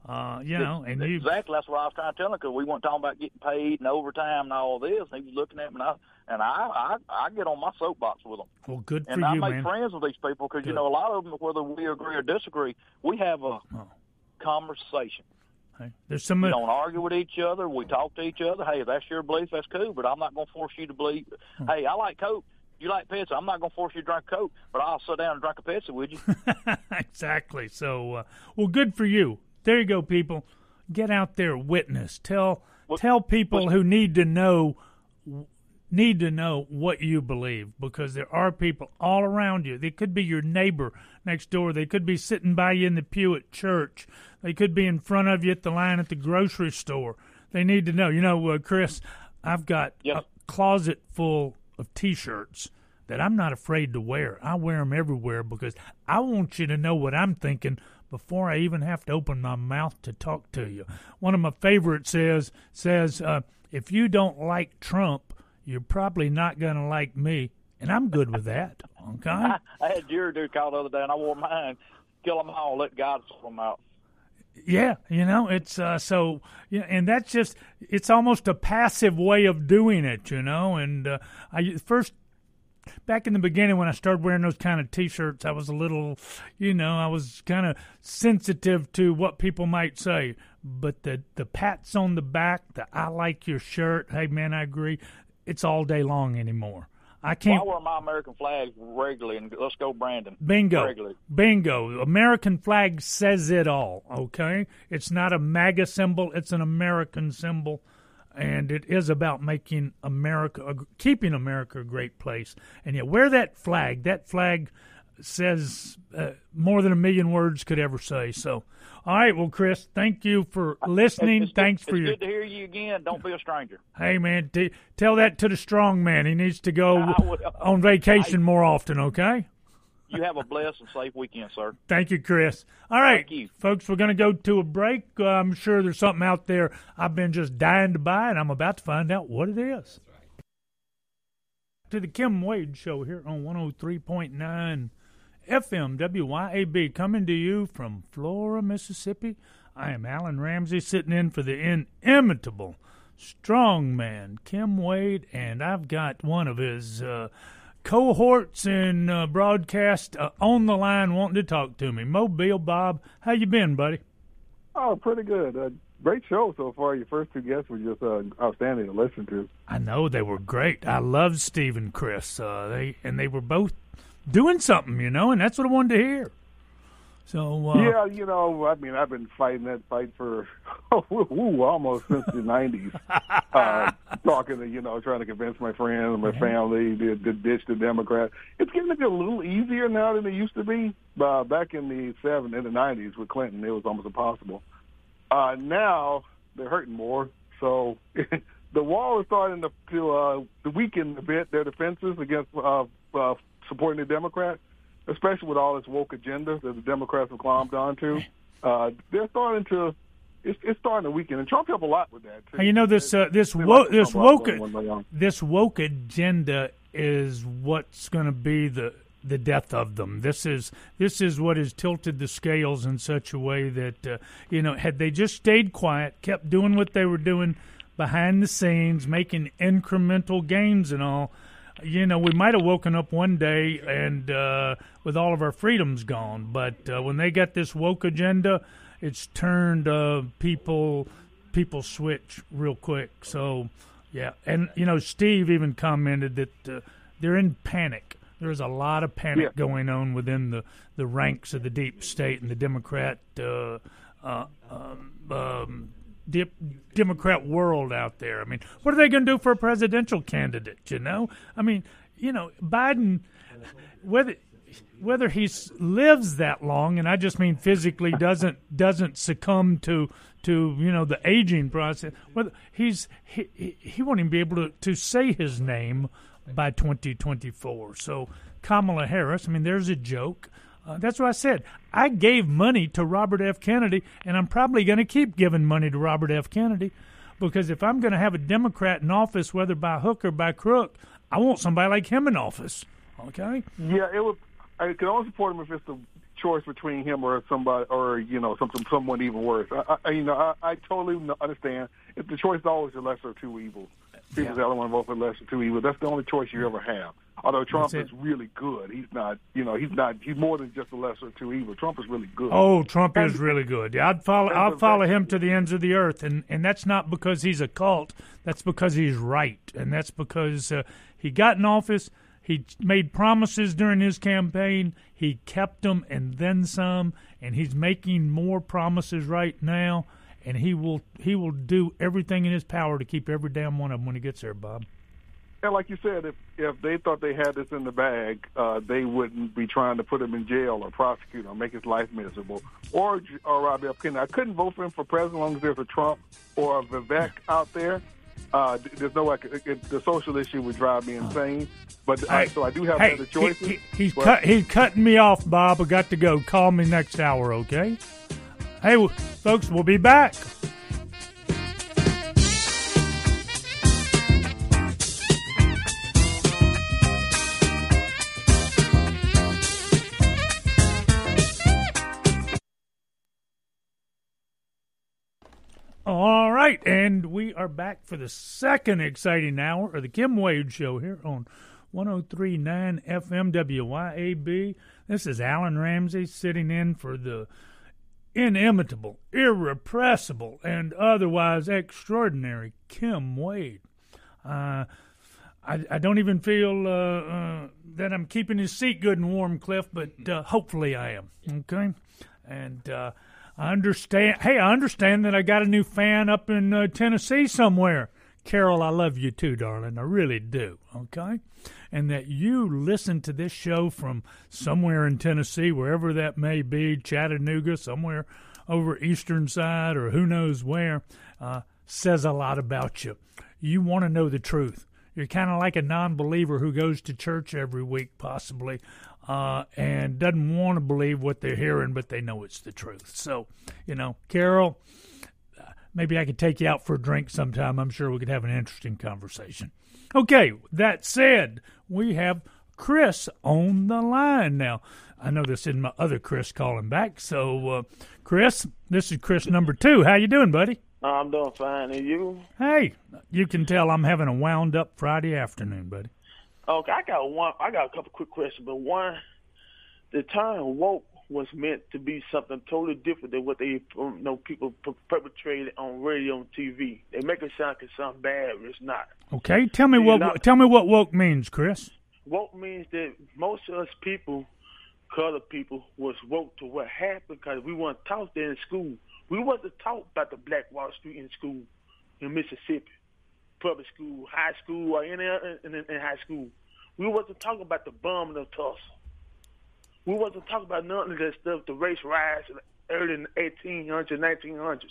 Speaker 1: Uh, you know, and you
Speaker 4: exactly that's what I was trying to tell him because we weren't talking about getting paid and overtime and all this. And he was looking at me, and I and I I, I get on my soapbox with him,
Speaker 1: well, good for
Speaker 4: and I make
Speaker 1: man.
Speaker 4: friends with these people because you know a lot of them, whether we agree or disagree, we have a
Speaker 1: Oh.
Speaker 4: conversation.
Speaker 1: Hey, There's some.
Speaker 4: We don't argue with each other. We talk to each other. Hey, if that's your belief, that's cool. But I'm not going to force you to believe.
Speaker 1: Hmm.
Speaker 4: Hey, I like Coke. You like Pepsi. I'm not going to force you to drink Coke, but I'll sit down and drink a Pepsi with you. <laughs>
Speaker 1: exactly. So, uh, well, good for you. There you go, people. Get out there, witness. Tell
Speaker 4: Well-
Speaker 1: tell people who need to know need to know what you believe because there are people all around you. They could be your neighbor next door. They could be sitting by you in the pew at church. They could be in front of you at the line at the grocery store. They need to know. You know, uh, Chris, I've got
Speaker 4: Yes.
Speaker 1: a closet full of T-shirts that I'm not afraid to wear. I wear them everywhere because I want you to know what I'm thinking before I even have to open my mouth to talk to you. One of my favorites says says uh, if you don't like Trump, you're probably not going to like me, and I'm good with that. Okay. I, <laughs>
Speaker 3: I had your dude call the other day, and I wore mine. Kill them all, let God sort them out.
Speaker 1: Yeah, you know, it's uh, so, yeah, and that's just, it's almost a passive way of doing it, you know. And uh, I first, back in the beginning when I started wearing those kind of t shirts, I was a little, you know, I was kind of sensitive to what people might say. But the, the pats on the back, the I like your shirt, hey man, I agree, it's all day long anymore. I can't.
Speaker 3: Well, I wear my American flag regularly, and let's go, Brandon.
Speaker 1: Bingo.
Speaker 3: Regularly.
Speaker 1: Bingo. American flag says it all. Okay, it's not a MAGA symbol; it's an American symbol, and it is about making America, keeping America a great place. And yet, wear that flag. That flag says uh, more than a million words could ever say. So, all right, well, Chris, thank you for listening.
Speaker 3: It's
Speaker 1: Thanks
Speaker 3: good,
Speaker 1: for your.
Speaker 3: good to hear you again. Don't be a stranger.
Speaker 1: Hey, man, t- tell that to the strong man. He needs to go
Speaker 3: I
Speaker 1: on vacation more often. Okay.
Speaker 3: You have a blessed and safe weekend, sir.
Speaker 1: Thank you, Chris. All right,
Speaker 3: Thank you.
Speaker 1: folks, we're going to go to a break. Uh, I'm sure there's something out there I've been just dying to buy, and I'm about to find out what it is. To the Kim Wade Show here on 103.9 FM WYAB, coming to you from Flora, Mississippi. I am Alan Ramsey, sitting in for the inimitable strong man, Kim Wade, and I've got one of his uh, cohorts in uh, broadcast uh, on the line wanting to talk to me. Mobile Bob, how you been, buddy?
Speaker 5: Oh, pretty good. Uh, great show so far. Your first two guests were just uh, outstanding to listen to.
Speaker 1: I know they were great. I loved Steve and Chris. Uh, they and they were both doing something, you know, and that's what I wanted to hear. So uh,
Speaker 5: yeah, you know, I mean, I've been fighting that fight for oh, <laughs> ooh, almost since the '90s. <laughs> Uh, talking to you know, trying to convince my friends and my family to, to ditch the Democrat. It's getting to be a little easier now than it used to be. Uh, back in the seven in the '90s with Clinton, it was almost impossible. Uh, now they're hurting more. So <laughs> the wall is starting to, to, uh, to weaken a bit their defenses against uh, uh, supporting the Democrat, especially with all this woke agenda that the Democrats have climbed onto. Uh, they're starting to. It's, it's starting to weaken, and Trump helped a lot with that too.
Speaker 1: you know this uh, this wo- this woke
Speaker 5: lost one by one.
Speaker 1: this woke agenda is what's going to be the the death of them. This is this is what has tilted the scales in such a way that uh, you know had they just stayed quiet, kept doing what they were doing behind the scenes, making incremental gains and all. You know, we might have woken up one day and uh, with all of our freedoms gone. But uh, when they got this woke agenda, it's turned uh, people people switch real quick. So yeah, and you know, Steve even commented that uh, they're in panic. There's a lot of panic
Speaker 5: Yeah.
Speaker 1: going on within the, the ranks of the deep state and the Democrat uh, uh, um, um, dip, Democrat world out there. I mean, what are they going to do for a presidential candidate? You know, I mean, you know, Biden, whether whether he lives that long, and I just mean physically <laughs> doesn't doesn't succumb to to you know the aging process. Whether he's he he, he won't even be able to, to say his name by 2024. So Kamala Harris, I mean, there's a joke. Uh, that's what I said. I gave money to Robert F. Kennedy, and I'm probably going to keep giving money to Robert F. Kennedy because if I'm going to have a Democrat in office, whether by hook or by crook, I want somebody like him in office. Okay?
Speaker 5: Yeah, it would. I could only support him if it's the choice between him or somebody, or you know, something, someone even worse. I, I you know, I, I totally understand. If the choice is always the lesser of two evils, people say I don't want to vote for lesser two evils. That's the only choice you ever have. Although Trump is really good, he's not. You know, he's not. He's more than just the lesser two evils. Trump is really good.
Speaker 1: Oh, Trump is really good. Yeah, I'd follow. I'll follow him to the ends of the earth, and and that's not because he's a cult. That's because he's right, and that's because uh, he got in office. He made promises during his campaign. He kept them and then some, and he's making more promises right now. And he will he will do everything in his power to keep every damn one of them when he gets there, Bob.
Speaker 5: And like you said, if if they thought they had this in the bag, uh, they wouldn't be trying to put him in jail or prosecute or make his life miserable. Or or Robbie F. Kennedy. I couldn't vote for him for president as long as there's a Trump or a Vivek out there. Uh, there's no way I could, it, the social issue would drive me insane. But I, so I do have
Speaker 1: Hey,
Speaker 5: other
Speaker 1: he-
Speaker 5: choices.
Speaker 1: he- he's
Speaker 5: but-
Speaker 1: cut. He's cutting me off, Bob. I got to go. Call me next hour, okay? Hey, folks, we'll be back. All right, and we are back for the second exciting hour of the Kim Wade Show here on 1039 FM WYAB. This is Alan Ramsey sitting in for the inimitable, irrepressible, and otherwise extraordinary Kim Wade. Uh, I, I, don't even feel uh, uh, that I'm keeping his seat good and warm, Cliff, but uh, hopefully I am. Okay? And uh, I understand. Hey, I understand that I got a new fan up in uh, Tennessee somewhere. Carol, I love you too, darling. I really do. Okay? And that you listen to this show from somewhere in Tennessee, wherever that may be, Chattanooga, somewhere over eastern side, or who knows where, uh, says a lot about you. You want to know the truth. You're kind of like a non believer who goes to church every week, possibly, uh, and doesn't want to believe what they're hearing, but they know it's the truth. So, you know, Carol, maybe I could take you out for a drink sometime. I'm sure we could have an interesting conversation. Okay, that said, we have Chris on the line now. I know this isn't my other Chris calling back. So, uh, Chris, this is Chris number two. How you doing, buddy?
Speaker 6: I'm doing fine. And you?
Speaker 1: Hey, you can tell I'm having a wound up Friday afternoon, buddy.
Speaker 6: Okay, I got one. I got a couple quick questions, but one, the term woke was meant to be something totally different than what they, you know, people perpetrated on radio and TV. They make it sound like something bad, but it's not.
Speaker 1: Okay, tell me what not, tell me what woke means, Chris.
Speaker 6: Woke means that most of us people, color people, was woke to what happened because we weren't taught that in school. We wasn't taught about the Black Wall Street in school in Mississippi, public school, high school, or in, in, in high school. We wasn't talking about the bombing of Tulsa. We wasn't talking about none of that stuff, the race riots early in the 1800s, 1900s.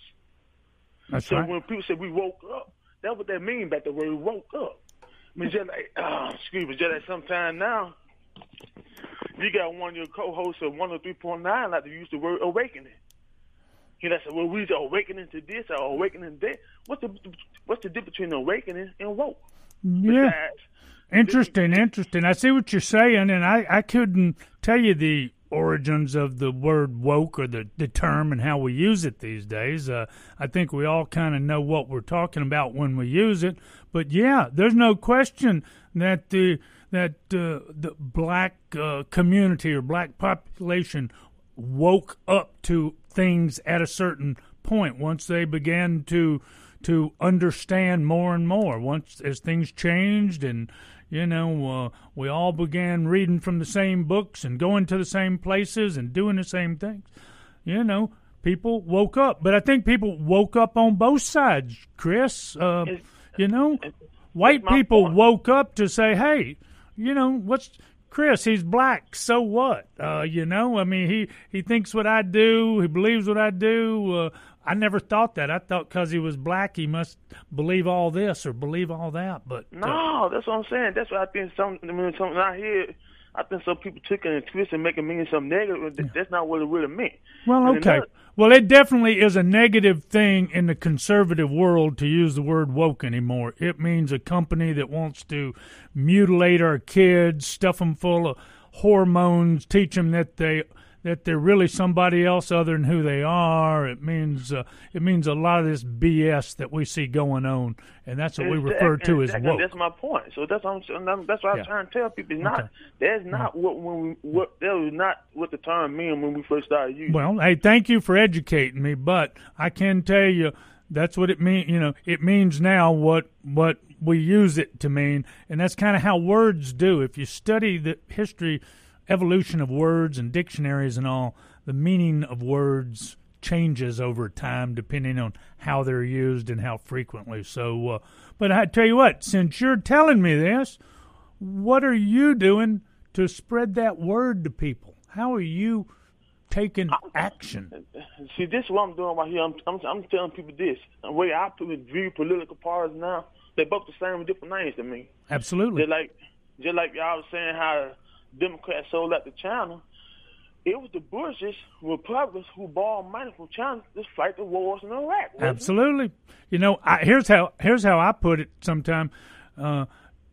Speaker 1: That's
Speaker 6: so
Speaker 1: right.
Speaker 6: when people say we woke up, that's what that mean by the word we woke up. I mean, just like, uh, excuse me, just like sometime now, you got one of your co-hosts of 103.9 like to use the word awakening. You know, I said, well, we just awakening to this or awakening to that. What's the what's the difference between awakening and woke?
Speaker 1: Yeah.
Speaker 6: Besides,
Speaker 1: Interesting, interesting. I see what you're saying, and I, I couldn't tell you the origins of the word woke or the, the term and how we use it these days. Uh, I think we all kind of know what we're talking about when we use it. But yeah, there's no question that the that uh, the black uh, community or black population woke up to things at a certain point once they began to to understand more and more once as things changed and you know, uh, we all began reading from the same books and going to the same places and doing the same things. You know, people woke up, but I think people woke up on both sides, Chris. Uh, you know, white people woke up to say, "Hey, you know, what's Chris? He's black. So what? Uh, you know, I mean, he he thinks what I do. He believes what I do. Uh, I never thought that. I thought because he was black, he must believe all this or believe all that. But uh,
Speaker 6: No, that's what I'm saying. That's what I think. Some, I mean, something I hear. I think some people took it and twisted and make it mean something negative. Th- That's not what it really meant.
Speaker 1: Well,
Speaker 6: And
Speaker 1: okay.
Speaker 6: another-
Speaker 1: Well, it definitely is a negative thing in the conservative world to use the word woke anymore. It means a company that wants to mutilate our kids, stuff them full of hormones, teach them that they that they're really somebody else other than who they are. It means uh, it means a lot of this BS that we see going on, and that's what we refer to as woke.
Speaker 6: That's my point. So that's what I'm. I'm- That's what
Speaker 1: Yeah.
Speaker 6: I'm trying to tell people. It's not.
Speaker 1: Okay.
Speaker 6: That's not what when we. What that was not what the term meant when we first started using.
Speaker 1: Well, hey, thank you for educating me, but I can tell you that's what it means. You know, it means now what what we use it to mean, and that's kind of how words do. If you study the history, evolution of words and dictionaries and all, the meaning of words changes over time depending on how they're used and how frequently. So, uh, but I tell you what, since you're telling me this, what are you doing to spread that word to people? How are you taking action?
Speaker 6: See, this is what I'm doing right here. I'm, I'm, I'm telling people this. The way I put view political parties now, they're both the same with different names to me.
Speaker 1: Absolutely.
Speaker 6: Just like, just like y'all was saying how Democrats sold out to China. It was the Bushes, Republicans, who borrowed money from China to fight the wars in Iraq. wasn't it?
Speaker 1: Absolutely. You know, I, here's how here's how I put it. Sometime, uh,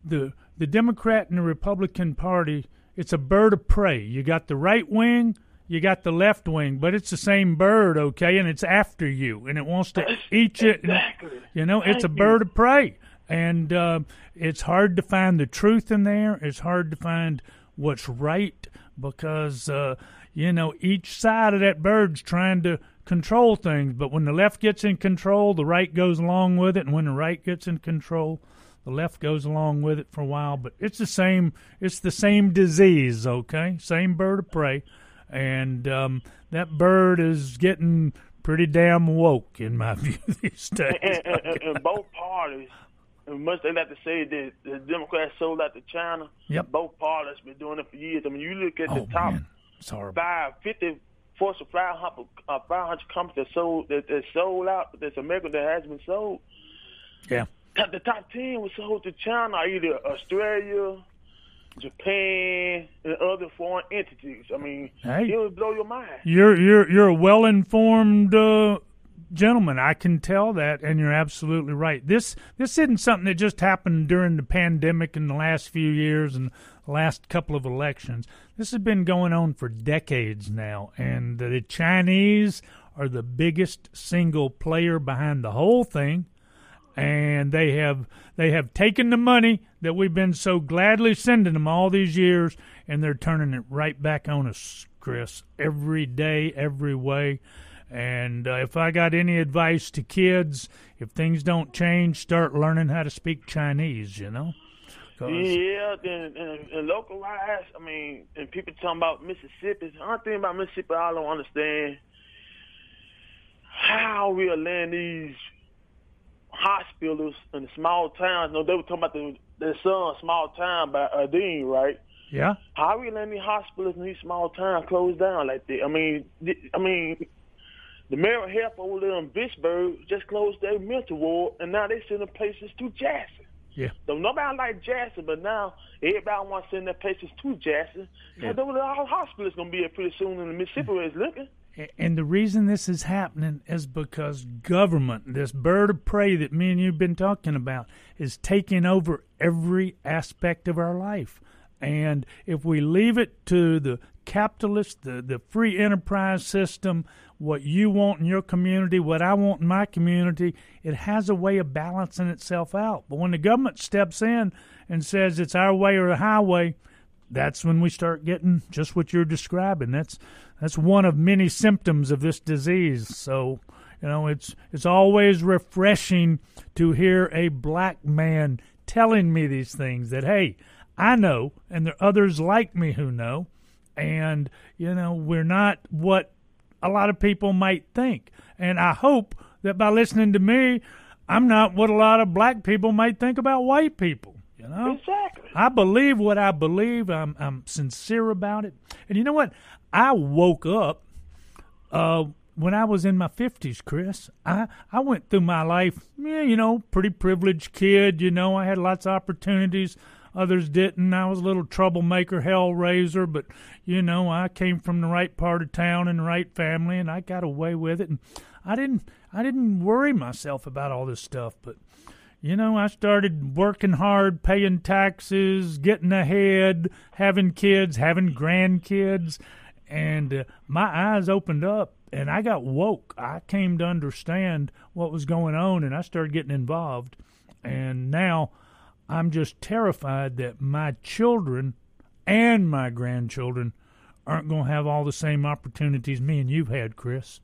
Speaker 1: the the Democrat and the Republican Party, it's a bird of prey. You got the right wing, you got the left wing, but it's the same bird, okay, and it's after you, and it wants to <laughs> eat you.
Speaker 6: Exactly.
Speaker 1: You know, it's a
Speaker 6: Thank
Speaker 1: bird of prey, and uh, it's hard to find the truth in there. It's hard to find what's right because uh, you know each side of that bird's trying to control things. But when the left gets in control, the right goes along with it, and when the right gets in control, the left goes along with it for a while. But it's the same. It's the same disease. Okay, same bird of prey, and um, that bird is getting pretty damn woke in my <laughs> view these days.
Speaker 6: and, and, and, both parties, as much they like to say that the Democrats sold out to China,
Speaker 1: Yep.
Speaker 6: both parties been doing it for years. I mean, you look at
Speaker 1: Oh
Speaker 6: the top
Speaker 1: man,
Speaker 6: five, 50 Fortune 500, uh, 500 companies that sold that, that sold out, that's American that has been sold.
Speaker 1: Yeah.
Speaker 6: The top 10 was sold to China, either Australia, Japan, and other foreign entities. I mean,
Speaker 1: Hey.
Speaker 6: it would blow your mind.
Speaker 1: You're you're you're a well informed uh, gentleman. I can tell that, and you're absolutely right. This this isn't something that just happened during the pandemic in the last few years and last couple of elections. This has been going on for decades now, and the Chinese are the biggest single player behind the whole thing and they have they have taken the money that we've been so gladly sending them all these years, and they're turning it right back on us, Chris, every day, every way. And uh, if I got any advice to kids, if things don't change, start learning how to speak Chinese. You know.
Speaker 6: Yeah, and, and, and localized. I mean, and people talking about Mississippi. The only thing about Mississippi I don't understand how we are letting these hospitals in the small towns. No, they were talking about the their son, small town by Ardeen, right?
Speaker 1: yeah.
Speaker 6: How we letting these hospitals in these small towns close down like that? I mean, I mean, the Merit Health over there in Vicksburg just closed their mental ward, and now they're sending patients to Jackson.
Speaker 1: Yeah.
Speaker 6: So nobody like Jackson, but now everybody wants to send their patients to Jackson.
Speaker 1: Yeah.
Speaker 6: Yeah. Where all hospitals gonna be at pretty soon in the Mississippi where it's looking.
Speaker 1: And the reason this is happening is because government, this bird of prey that me and you've been talking about, is taking over every aspect of our life. And if we leave it to the capitalist, the, the free enterprise system, what you want in your community, what I want in my community, it has a way of balancing itself out. But when the government steps in and says it's our way or the highway, that's when we start getting just what you're describing. That's that's one of many symptoms of this disease. So, you know, it's it's always refreshing to hear a black man telling me these things that hey, I know and there are others like me who know and you know, we're not what a lot of people might think. And I hope that by listening to me, I'm not what a lot of black people might think about white people, you know?
Speaker 6: Exactly.
Speaker 1: I believe what I believe. I'm I'm sincere about it. And you know what? I woke up uh, when I was in my fifties, Chris. I I went through my life, yeah, you know, pretty privileged kid. You know, I had lots of opportunities. Others didn't. I was a little troublemaker, hell raiser, but you know, I came from the right part of town and the right family, and I got away with it. And I didn't I didn't worry myself about all this stuff, but you know, I started working hard, paying taxes, getting ahead, having kids, having grandkids, and uh, my eyes opened up and I got woke. I came to understand what was going on and I started getting involved. And now I'm just terrified that my children and my grandchildren aren't going to have all the same opportunities me and you've had, Chris.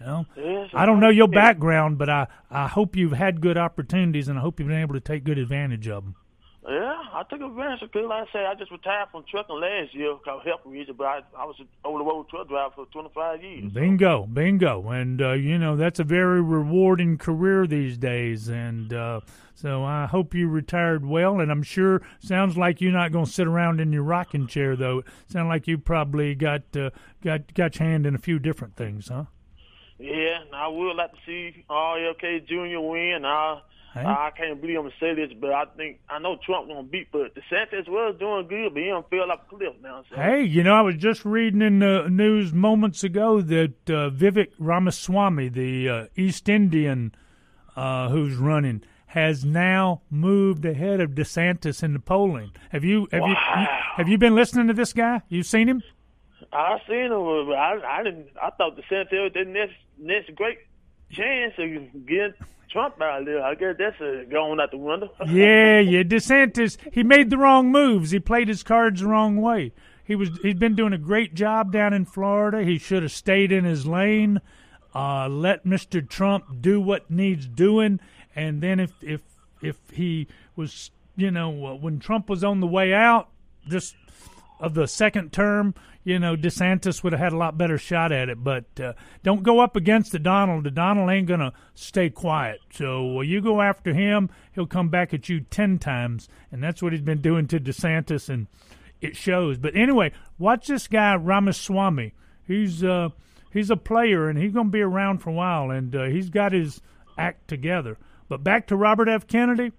Speaker 1: You know? I don't know your background, but I, I hope you've had good opportunities and I hope you've been able to take good advantage of them.
Speaker 6: Yeah, I took advantage of it. Like I say, I just retired from trucking last year because health reasons, but I, I was an over-the-road truck driver for 25 years.
Speaker 1: Bingo, bingo. And, uh, you know, that's a very rewarding career these days. And uh, so I hope you retired well. And I'm sure, sounds like you're not going to sit around in your rocking chair, though. Sound like you probably got, uh, got, got your hand in a few different things, huh?
Speaker 6: Yeah, and I would like to see RFK Jr. win. I,
Speaker 1: Hey.
Speaker 6: I can't believe I'm going to say this, but I think, I know Trump going to beat, but DeSantis was doing good, but he don't feel like a cliff now. So.
Speaker 1: Hey, you know, I was just reading in the news moments ago that uh, Vivek Ramaswamy, the uh, East Indian uh, who's running, has now moved ahead of DeSantis in the polling. Have you have you, you have you been listening to this guy? You've seen him?
Speaker 6: I seen him, but I, I didn't. I thought Senate was the next next great chance of getting Trump out there. I guess that's uh, going out the window. <laughs>
Speaker 1: yeah, yeah. DeSantis, he made the wrong moves. He played his cards the wrong way. He was he'd been doing a great job down in Florida. He should have stayed in his lane. Uh, let Mr. Trump do what needs doing, and then if if if he was, you know, when Trump was on the way out, just of the second term, you know, DeSantis would have had a lot better shot at it. But uh, don't go up against the Donald. The Donald ain't going to stay quiet. So you go after him, he'll come back at you 10 times. And that's what he's been doing to DeSantis, and it shows. But anyway, watch this guy, Ramaswamy. He's, uh, he's a player, and he's going to be around for a while, and uh, he's got his act together. But back to Robert F. Kennedy.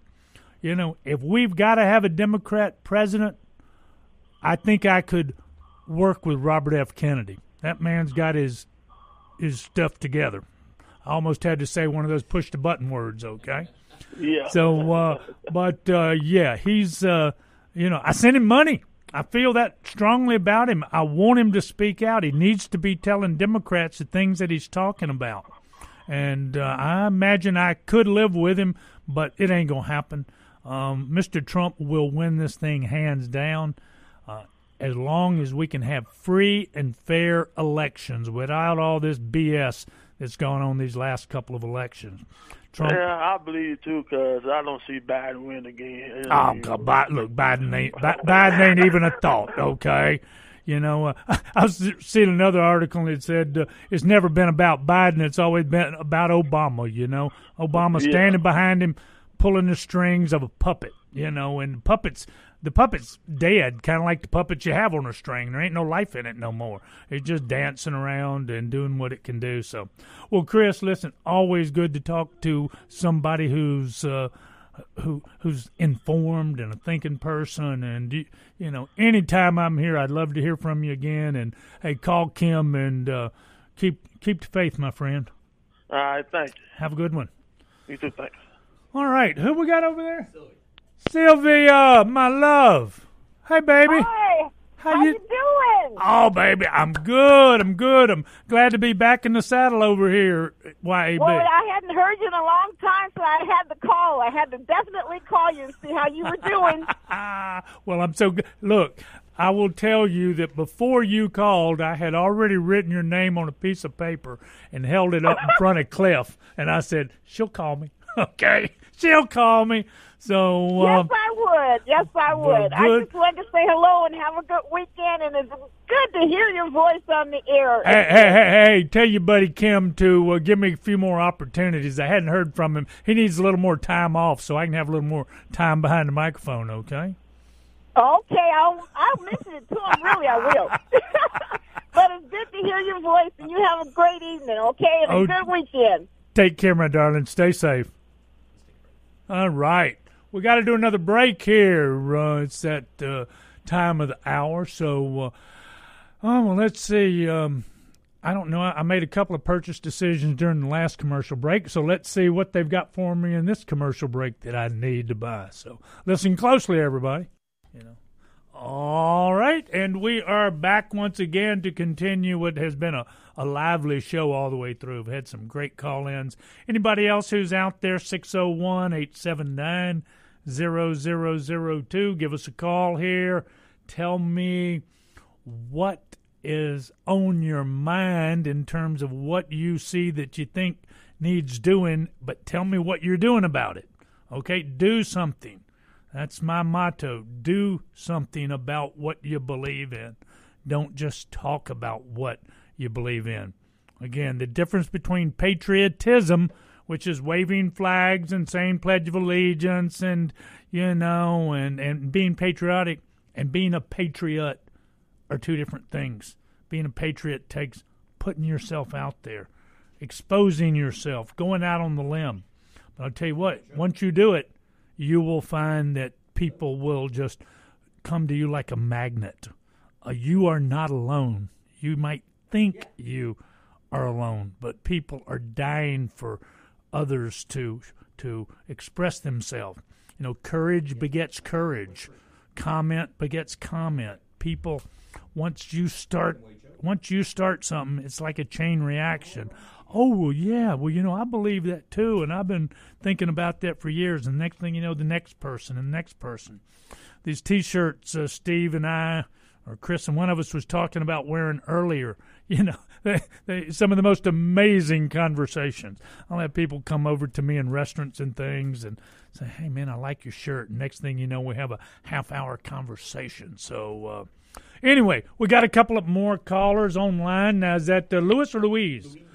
Speaker 1: You know, if we've got to have a Democrat president, I think I could – work with Robert F. Kennedy. That man's got his his stuff together. I almost had to say one of those push the button words, okay?
Speaker 6: Yeah.
Speaker 1: So, uh, but uh, yeah, he's uh, you know I sent him money. I feel that strongly about him. I want him to speak out. He needs to be telling Democrats the things that he's talking about. And uh, I imagine I could live with him, but it ain't gonna happen. Um, Mr. Trump will win this thing hands down. As long as we can have free and fair elections without all this BS that's gone on these last couple of elections.
Speaker 6: Trump, yeah, I believe too, cause I don't see Biden win again.
Speaker 1: Oh, God, Biden, look, Biden ain't <laughs> Biden ain't even a thought. Okay, you know, uh, <laughs> I was seeing another article that said uh, it's never been about Biden; it's always been about Obama. You know, Obama standing yeah. behind him, pulling the strings of a puppet. You know, and puppets the puppet's dead, kind of like the puppet you have on a string. There ain't no life in it no more. It's just dancing around and doing what it can do. So, well, Chris, listen, always good to talk to somebody who's uh, who who's informed and a thinking person. And you, you know, anytime I'm here, I'd love to hear from you again. And hey, call Kim and uh, keep keep the faith, my friend.
Speaker 6: All right, thank you.
Speaker 1: Have a good one.
Speaker 6: You too, thanks.
Speaker 1: All right, who we got over there? Sylvia, my love. Hey, baby.
Speaker 7: Hi. How, How you, you doing?
Speaker 1: Oh, baby, I'm good. I'm good. I'm glad to be back in the saddle over here, YAB.
Speaker 7: Well, I hadn't heard you in a long time, so I had to call. I had to definitely call you and see how you were doing.
Speaker 1: Ah <laughs> well, I'm so good. Look, I will tell you that before you called, I had already written your name on a piece of paper and held it up in front of Cliff, and I said, "She'll call me." <laughs> Okay, she'll call me. So
Speaker 7: uh, yes, I would. Yes, I would. I just wanted to say hello and have a good weekend, and it's good to hear your voice on the air.
Speaker 1: Hey, hey, hey, hey! Tell your buddy Kim to uh, give me a few more opportunities. I hadn't heard from him. He needs a little more time off, so I can have a little more time behind the microphone. Okay.
Speaker 7: Okay, I'll I'll mention it to him. Really, I will. <laughs> but it's good to hear your voice, and you have a great evening. Okay, and a oh, good weekend.
Speaker 1: Take care, my darling. Stay safe. All right we got to do another break here. Uh, it's that uh, time of the hour. So, uh, oh, well, let's see. Um, I don't know. I made a couple of purchase decisions during the last commercial break. So let's see what they've got for me in this commercial break that I need to buy. So listen closely, everybody. You know. All right, and we are back once again to continue what has been a, a lively show all the way through. We've had some great call ins. Anybody else who's out there, 601 879 0002. Give us a call here. Tell me what is on your mind in terms of what you see that you think needs doing, but tell me what you're doing about it. Okay? Do something. That's my motto. Do something about what you believe in. Don't just talk about what you believe in. Again, the difference between patriotism which is waving flags and saying Pledge of Allegiance and, you know, and, and being patriotic and being a patriot are two different things. Being a patriot takes putting yourself out there, exposing yourself, going out on the limb. But I'll tell you what, once you do it, you will find that people will just come to you like a magnet. Uh, you are not alone. You might think you are alone, but people are dying for others to to express themselves. You know, courage begets courage. Comment begets comment. People, once you start once you start something, it's like a chain reaction. Oh well, yeah. Well, you know, I believe that too, and I've been thinking about that for years. And next thing you know, the next person and the next person. These T-shirts, uh, Steve and I, or Chris, and one of us was talking about wearing earlier. <laughs> You know, they, they, some of the most amazing conversations. I'll have people come over to me in restaurants and things and say, "Hey, man, I like your shirt." And next thing you know, we have a half-hour conversation. So. Uh, Anyway, we got a couple of more callers online. Now, is that uh, Louis or Louise? Louise.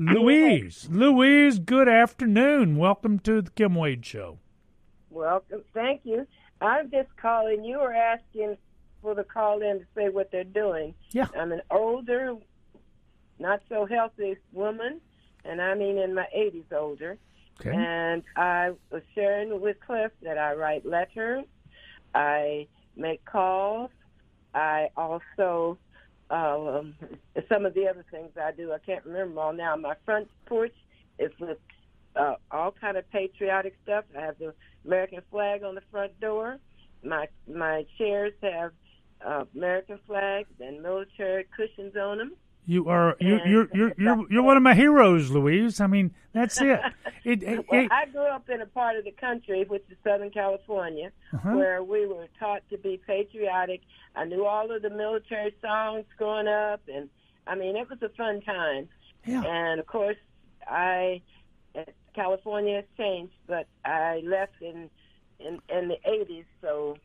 Speaker 1: Louise, Louise, good afternoon. Welcome to the Kim Wade Show.
Speaker 8: Welcome. Thank you. I'm just calling. You were asking for the call in to say what they're doing.
Speaker 1: Yeah.
Speaker 8: I'm an older, not so healthy woman, and I mean in my 80s older.
Speaker 1: Okay.
Speaker 8: And I was sharing with Cliff that I write letters, I make calls, I also um, some of the other things I do. I can't remember them all now. My front porch is with uh, all kind of patriotic stuff. I have the American flag on the front door. My my chairs have uh, American flags and military cushions on them.
Speaker 1: You are you you're you're you're <laughs> you're one of my heroes, Louise. I mean, that's <laughs> it. it, it,
Speaker 8: well,
Speaker 1: it
Speaker 8: I grew up in a part of the country, which is Southern California,
Speaker 1: Uh-huh.
Speaker 8: where we were taught to be patriotic. I knew all of the military songs growing up, and I mean, it was a fun time.
Speaker 1: yeah.
Speaker 8: And of course, I California has changed, but I left in in in the '80s, so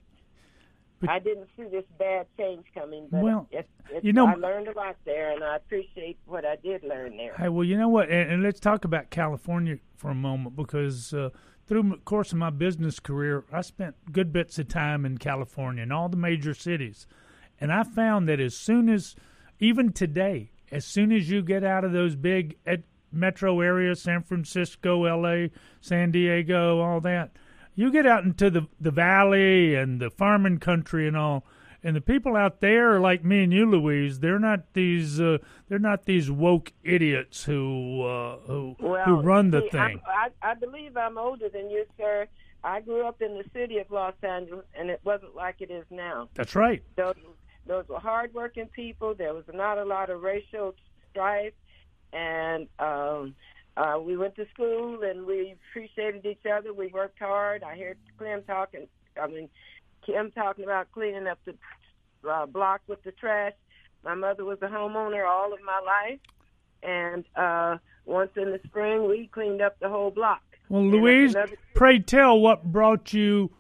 Speaker 1: But-
Speaker 8: I didn't see this bad change coming. But
Speaker 1: Well,
Speaker 8: it, it,
Speaker 1: you know-
Speaker 8: I learned a lot there, and I appreciate what I did learn there.
Speaker 1: Hey, well, you know what? And, and let's talk about California for a moment because uh, through the course of my business career, I spent good bits of time in California in all the major cities, and I found that as soon as, even today, as soon as you get out of those big ed- metro areas, San Francisco, L.A., San Diego, all that, you get out into the the valley and the farming country and all. And the people out there like me and you, Louise. They're not these. Uh, they're not these woke idiots who uh, who
Speaker 8: Well,
Speaker 1: who run the
Speaker 8: see,
Speaker 1: thing.
Speaker 8: I, I believe I'm older than you, sir. I grew up in the city of Los Angeles, and it wasn't like it is now.
Speaker 1: That's right.
Speaker 8: Those, those were hardworking people. There was not a lot of racial strife, and um, uh, we went to school and we appreciated each other. We worked hard. I heard Kim talking. I mean, Kim talking about cleaning up the uh, block with the trash. My mother was a homeowner all of my life, and uh, once in the spring we cleaned up the whole block.
Speaker 1: Well, Louise,
Speaker 8: another-
Speaker 1: pray tell what brought you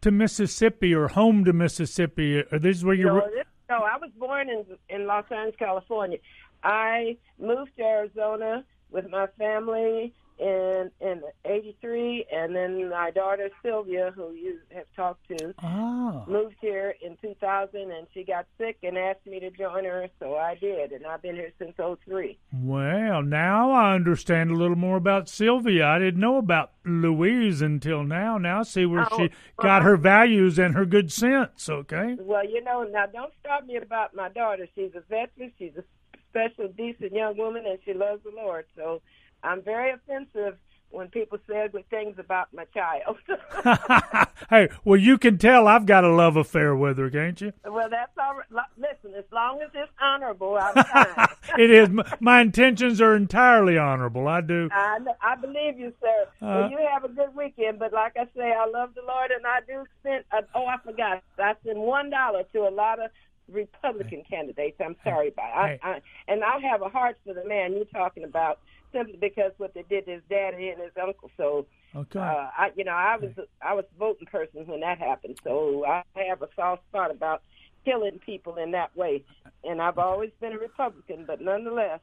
Speaker 1: to Mississippi or home to Mississippi? Are this is where you?
Speaker 8: No, this, no, I was born in in Los Angeles, California. I moved to Arizona with my family in in '83, and then my daughter Sylvia, who you have talked to,
Speaker 1: ah,
Speaker 8: moved here in 2000, and she got sick and asked me to join her, so I did, and I've been here since '03.
Speaker 1: well, now I understand a little more about Sylvia. I didn't know about Louise until now. Now I see where
Speaker 8: Oh,
Speaker 1: she got her values and her good sense. Okay.
Speaker 8: Well, you know, now don't stop me about my daughter. She's a veteran. She's a special, decent young woman, and she loves the Lord. So I'm very offensive when people say good things about my child. <laughs> <laughs>
Speaker 1: hey, well, you can tell I've got a love affair with her, can't you?
Speaker 8: well, that's all right. Listen, as long as it's honorable, I'm <laughs> fine.
Speaker 1: it is. My intentions are entirely honorable. I do.
Speaker 8: I, I believe you, sir.
Speaker 1: Uh,
Speaker 8: well, you have a good weekend, but like I say, I love the Lord, and I do spend. Uh, oh, I forgot. I send one dollar to a lot of Republican candidates. I'm sorry about. It. I, I, and I have a heart for the man you're talking about, simply because what they did to his daddy and his uncle. So,
Speaker 1: Okay.
Speaker 8: uh, I, you know, I was I was a voting person when that happened. So I have a soft spot about killing people in that way, and I've always been a Republican, but nonetheless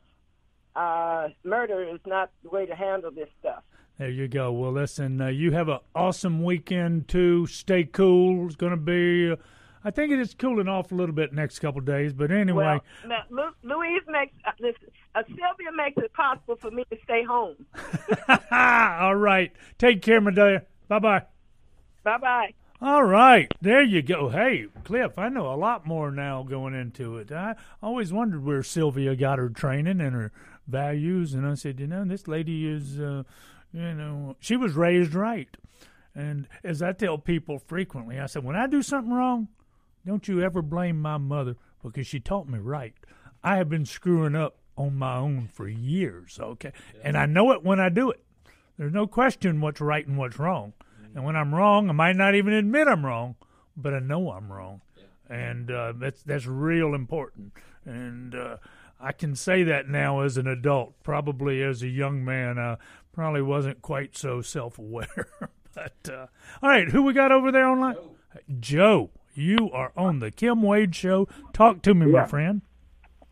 Speaker 8: uh, murder is not the way to handle this stuff.
Speaker 1: There you go. Well, listen, uh, you have an awesome weekend too. Stay cool. It's going to be. Uh, I think it is cooling off a little bit next couple of days, but anyway.
Speaker 8: Well, now, Lu- Louise makes uh, listen, uh, Sylvia makes it possible for me to stay home. <laughs>
Speaker 1: All right. Take care, my dear. Bye bye.
Speaker 8: Bye bye.
Speaker 1: All right, there you go. Hey, Cliff, I know a lot more now going into it. I always wondered where Sylvia got her training and her values, and I said, you know, this lady is, uh, you know, she was raised right. And as I tell people frequently, I said, when I do something wrong, don't you ever blame my mother because she taught me right. I have been screwing up on my own for years. Okay, and I know it when I do it. There's no question what's right and what's wrong. And when I'm wrong, I might not even admit I'm wrong, but I know I'm wrong, and uh, that's that's real important. And uh, I can say that now as an adult. Probably as a young man, I probably wasn't quite so self-aware. <laughs> but uh, all right, who we got over there online? Joe. Joe, you are on the Kim Wade Show. Talk to me,
Speaker 9: Yeah.
Speaker 1: my friend.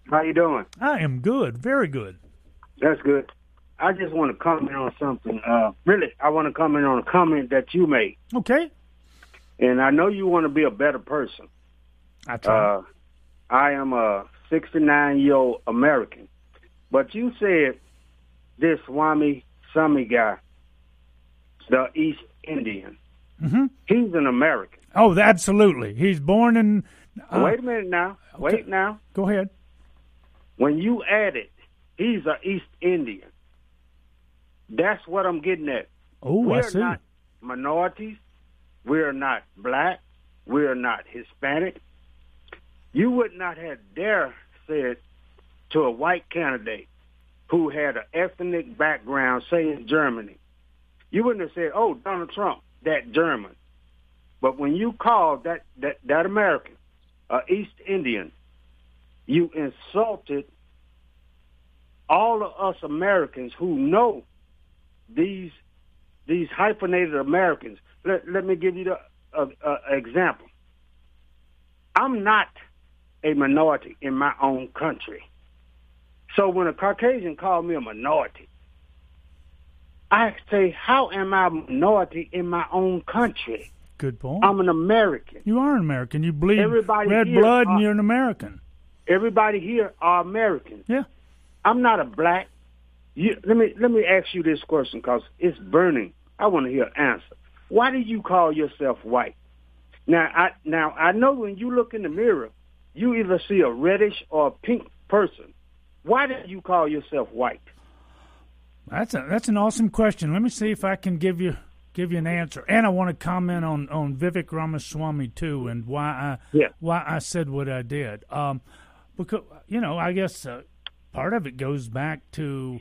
Speaker 9: How you doing?
Speaker 1: I am good, very good.
Speaker 9: That's good. I just want to comment on something. Uh, really, I want to comment on a comment that you made,
Speaker 1: Okay,
Speaker 9: and I know you want to be a better person.
Speaker 1: I try.
Speaker 9: Uh, I am a 69 year old American, but you said this Swami Sami guy, the East Indian.
Speaker 1: Mhm.
Speaker 9: He's an American.
Speaker 1: Oh, absolutely. He's born in. Uh,
Speaker 9: Wait a minute now. Wait now.
Speaker 1: Go ahead.
Speaker 9: When you added, he's a East Indian. That's what I'm getting at.
Speaker 1: Oh, I
Speaker 9: We're
Speaker 1: see.
Speaker 9: not minorities. We're not black. We're not Hispanic. You would not have dare said to a white candidate who had an ethnic background, say in Germany, you wouldn't have said, "Oh, Donald Trump, that German." But when you called that that, that American, uh, East Indian, you insulted all of us Americans who know these these hyphenated Americans. Let, let me give you the uh, uh, example. I'm not a minority in my own country. So when a Caucasian called me a minority, I say, how am I a minority in my own country?
Speaker 1: Good point.
Speaker 9: I'm an American.
Speaker 1: you are an American. You bleed
Speaker 9: Everybody
Speaker 1: red blood, and you're an American.
Speaker 9: Everybody here are American.
Speaker 1: Yeah.
Speaker 9: I'm not a black. You, let me let me ask you this question because it's burning. I want to hear an answer. Why do you call yourself white? Now I now I know when you look in the mirror, you either see a reddish or a pink person. Why do you call yourself white?
Speaker 1: That's a, that's an awesome question. Let me see if I can give you give you an answer. And I want to comment on on Vivek Ramaswamy too, and why I
Speaker 9: Yeah.
Speaker 1: why I said what I did. Um, because you know, I guess uh, part of it goes back to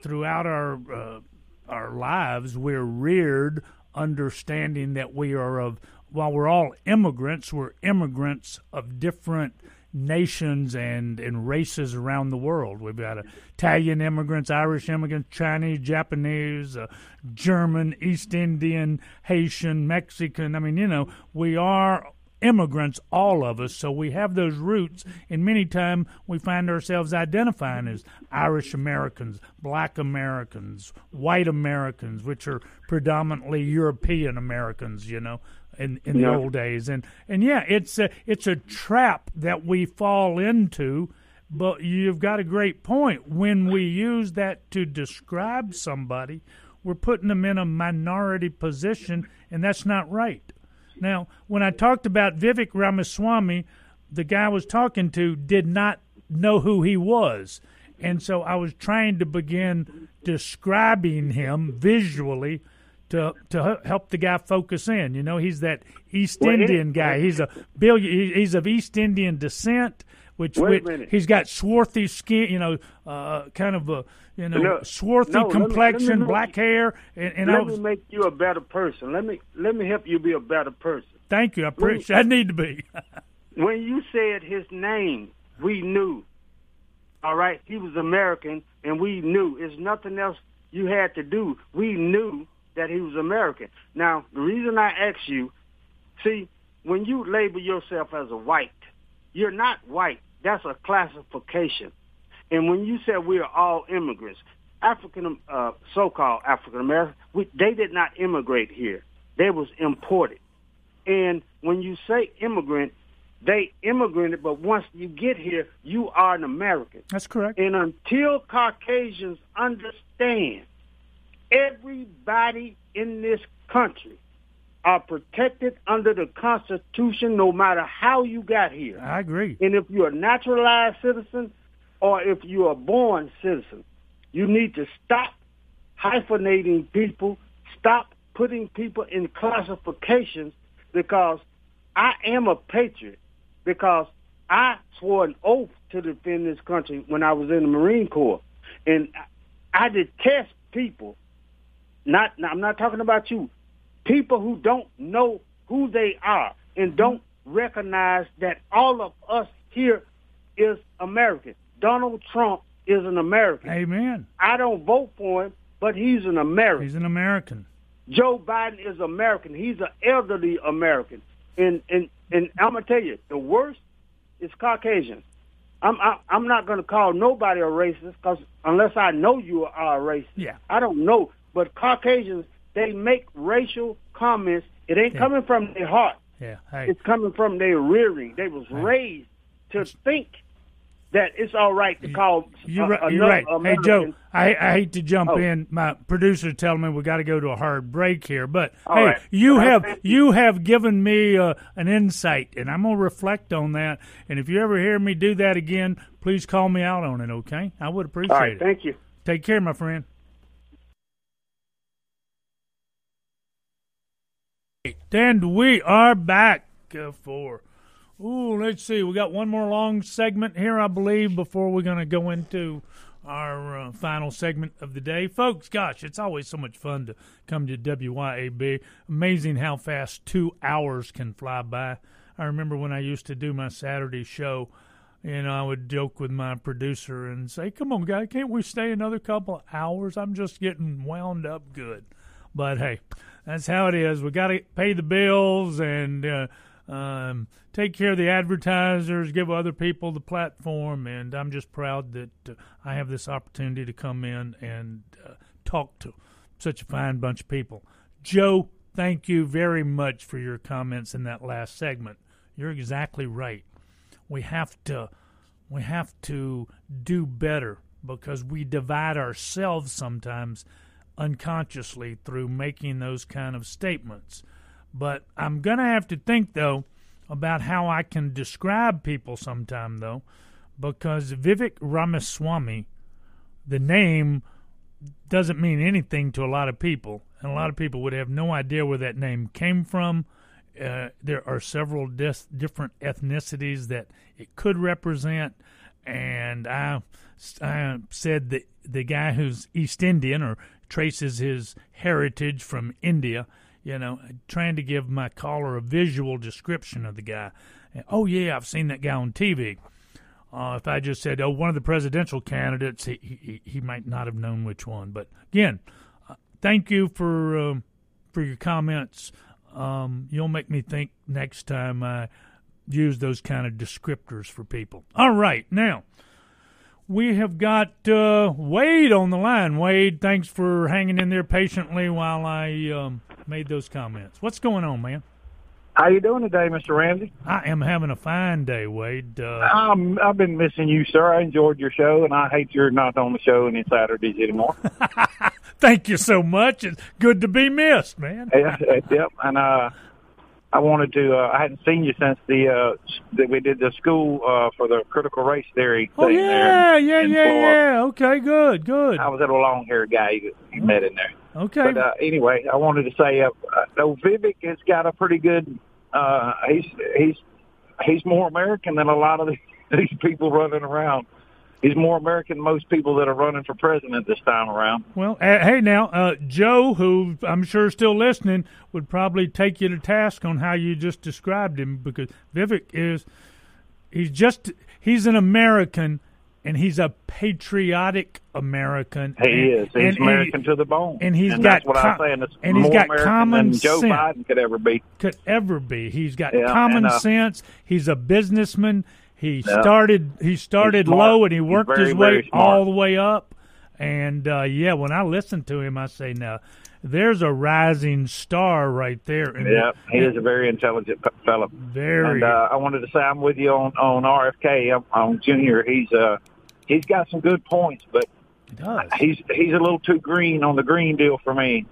Speaker 1: throughout our uh, our lives, we're reared understanding that we are of while we're all immigrants, we're immigrants of different nations and, and races around the world. We've got Italian immigrants, Irish immigrants, Chinese, Japanese, uh, German, East Indian, Haitian, Mexican. I mean, you know, we are immigrants, all of us, so we have those roots, and many times we find ourselves identifying as Irish Americans, Black Americans, White Americans, which are predominantly European Americans, you know, in in the
Speaker 9: Yeah.
Speaker 1: old days, and and yeah, it's a it's a trap that we fall into. But you've got a great point. When we use that to describe somebody, we're putting them in a minority position, and that's not right. Now, when I talked about Vivek Ramaswamy, the guy I was talking to did not know who he was. And so I was trying to begin describing him visually to to help the guy focus in. You know, he's that East
Speaker 9: Well, it-
Speaker 1: Indian guy. He's a billion. He's of East Indian descent, which,
Speaker 9: Wait a
Speaker 1: which
Speaker 9: minute.
Speaker 1: he's got swarthy skin. You know, uh, kind of a you know
Speaker 9: No,
Speaker 1: swarthy
Speaker 9: no, let me- let me
Speaker 1: complexion, black hair, and, and I
Speaker 9: let
Speaker 1: was.
Speaker 9: me make you a better person. Let me let me help you be a better person.
Speaker 1: Thank you. I appreciate. I need to be. <laughs>
Speaker 9: when you said his name, we knew. All right, he was American, and we knew. It's nothing else you had to do. We knew that he was American. Now, the reason I ask you, see, when you label yourself as a white, you're not white. That's a classification. And when you said we are all immigrants, African, uh, so-called African American, they did not immigrate here. They was imported. And when you say immigrant, they immigrated, but once you get here, you are an American.
Speaker 1: That's correct.
Speaker 9: And until Caucasians understand everybody in this country are protected under the Constitution no matter how you got here.
Speaker 1: I agree.
Speaker 9: And if you're a naturalized citizen or if you're a born citizen, you need to stop hyphenating people, stop putting people in classifications because I am a patriot because I swore an oath to defend this country when I was in the Marine Corps, and I detest people. Not, I'm not talking about you. People who don't know who they are and mm-hmm. don't recognize that all of us here is American. Donald Trump is an American.
Speaker 1: Amen.
Speaker 9: I don't vote for him, but he's an American.
Speaker 1: He's an American.
Speaker 9: Joe Biden is American. He's an elderly American. And and and I'm gonna tell you, the worst is Caucasians. I'm I, I'm not gonna call nobody a racist because unless I know you are a racist,
Speaker 1: yeah,
Speaker 9: I don't know. But Caucasians, they make racial comments. It ain't
Speaker 1: yeah.
Speaker 9: coming from their heart.
Speaker 1: Yeah, hey.
Speaker 9: it's coming from their rearing. They was
Speaker 1: hey.
Speaker 9: raised to think that it's all right to call.
Speaker 1: You're right. You're right.
Speaker 9: American.
Speaker 1: Hey Joe, I, I hate to jump
Speaker 9: oh.
Speaker 1: in. My producer telling me we got to go to a hard break here, but
Speaker 9: all
Speaker 1: hey,
Speaker 9: right.
Speaker 1: you
Speaker 9: well,
Speaker 1: have you have given me uh, an insight, and I'm gonna reflect on that. And if you ever hear me do that again, please call me out on it. Okay, I would appreciate
Speaker 9: all right,
Speaker 1: it.
Speaker 9: Thank you.
Speaker 1: Take care, my friend. And we are back for. Ooh, let's see. We got one more long segment here, I believe, before we're going to go into our uh, final segment of the day. Folks, gosh, it's always so much fun to come to WYAB. Amazing how fast two hours can fly by. I remember when I used to do my Saturday show, and I would joke with my producer and say, Come on, guy, can't we stay another couple of hours? I'm just getting wound up good. But hey, that's how it is. We got to pay the bills and uh, um, take care of the advertisers, give other people the platform, and I'm just proud that uh, I have this opportunity to come in and uh, talk to such a fine bunch of people. Joe, thank you very much for your comments in that last segment. You're exactly right. We have to we have to do better because we divide ourselves sometimes unconsciously through making those kind of statements. But I'm going to have to think, though, about how I can describe people sometime, though, because Vivek Ramaswamy, the name doesn't mean anything to a lot of people, and a lot of people would have no idea where that name came from. Uh, there are several different ethnicities that it could represent, and I, I said that the guy who's East Indian or traces his heritage from India you know, trying to give my caller a visual description of the guy. Oh yeah, I've seen that guy on TV. Uh, if I just said, "Oh, one of the presidential candidates," he he, he might not have known which one. But again, uh, thank you for um, for your comments. Um, you'll make me think next time I use those kind of descriptors for people. All right, now we have got uh, Wade on the line. Wade, thanks for hanging in there patiently while I um, made those comments. What's going on, man?
Speaker 4: How you doing today, Mr. Ramsey?
Speaker 1: I am having a fine day, Wade. Uh,
Speaker 4: um, I've been missing you, sir. I enjoyed your show, and I hate you're not on the show any Saturdays anymore. <laughs>
Speaker 1: Thank you so much. It's good to be missed, man.
Speaker 4: yeah, yep. And uh, I wanted to. Uh, I hadn't seen you since the uh, that we did the school uh, for the critical race theory.
Speaker 1: Oh
Speaker 4: thing
Speaker 1: yeah,
Speaker 4: there
Speaker 1: yeah,
Speaker 4: in
Speaker 1: yeah,
Speaker 4: Florida.
Speaker 1: yeah. Okay, good, good.
Speaker 4: I was that long haired guy you, you met in there.
Speaker 1: Okay.
Speaker 4: But uh, anyway, I wanted to say, uh, uh, no, Vivek has got a pretty good. Uh, he's he's he's more American than a lot of <laughs> these people running around. He's more American than most people that are running for president this time around.
Speaker 1: Well, uh, hey now, uh, Joe, who I'm sure is still listening, would probably take you to task on how you just described him because Vivek is he's just he's an American and he's a patriotic American.
Speaker 4: He
Speaker 1: and,
Speaker 4: is. He's American
Speaker 1: he,
Speaker 4: to the bone.
Speaker 1: and he's
Speaker 4: and
Speaker 1: got
Speaker 4: that's what I'm saying. It's
Speaker 1: and he's
Speaker 4: more
Speaker 1: got
Speaker 4: American
Speaker 1: common
Speaker 4: than Joe
Speaker 1: sense.
Speaker 4: Biden could ever be.
Speaker 1: Could ever be. He's got
Speaker 4: Yeah,
Speaker 1: common
Speaker 4: and, uh,
Speaker 1: sense. He's a businessman. He started he started low and he worked
Speaker 4: very,
Speaker 1: his way all the way up. And uh, yeah, when I listen to him, I say, "Now, there's a rising star right there." And
Speaker 4: Yeah, he is a very intelligent p- fellow.
Speaker 1: Very.
Speaker 4: And uh, I wanted to say I'm with you on on RFK on, on Junior. He's uh he's got some good points, but
Speaker 1: He does.
Speaker 4: he's he's a little too green on the green deal for me.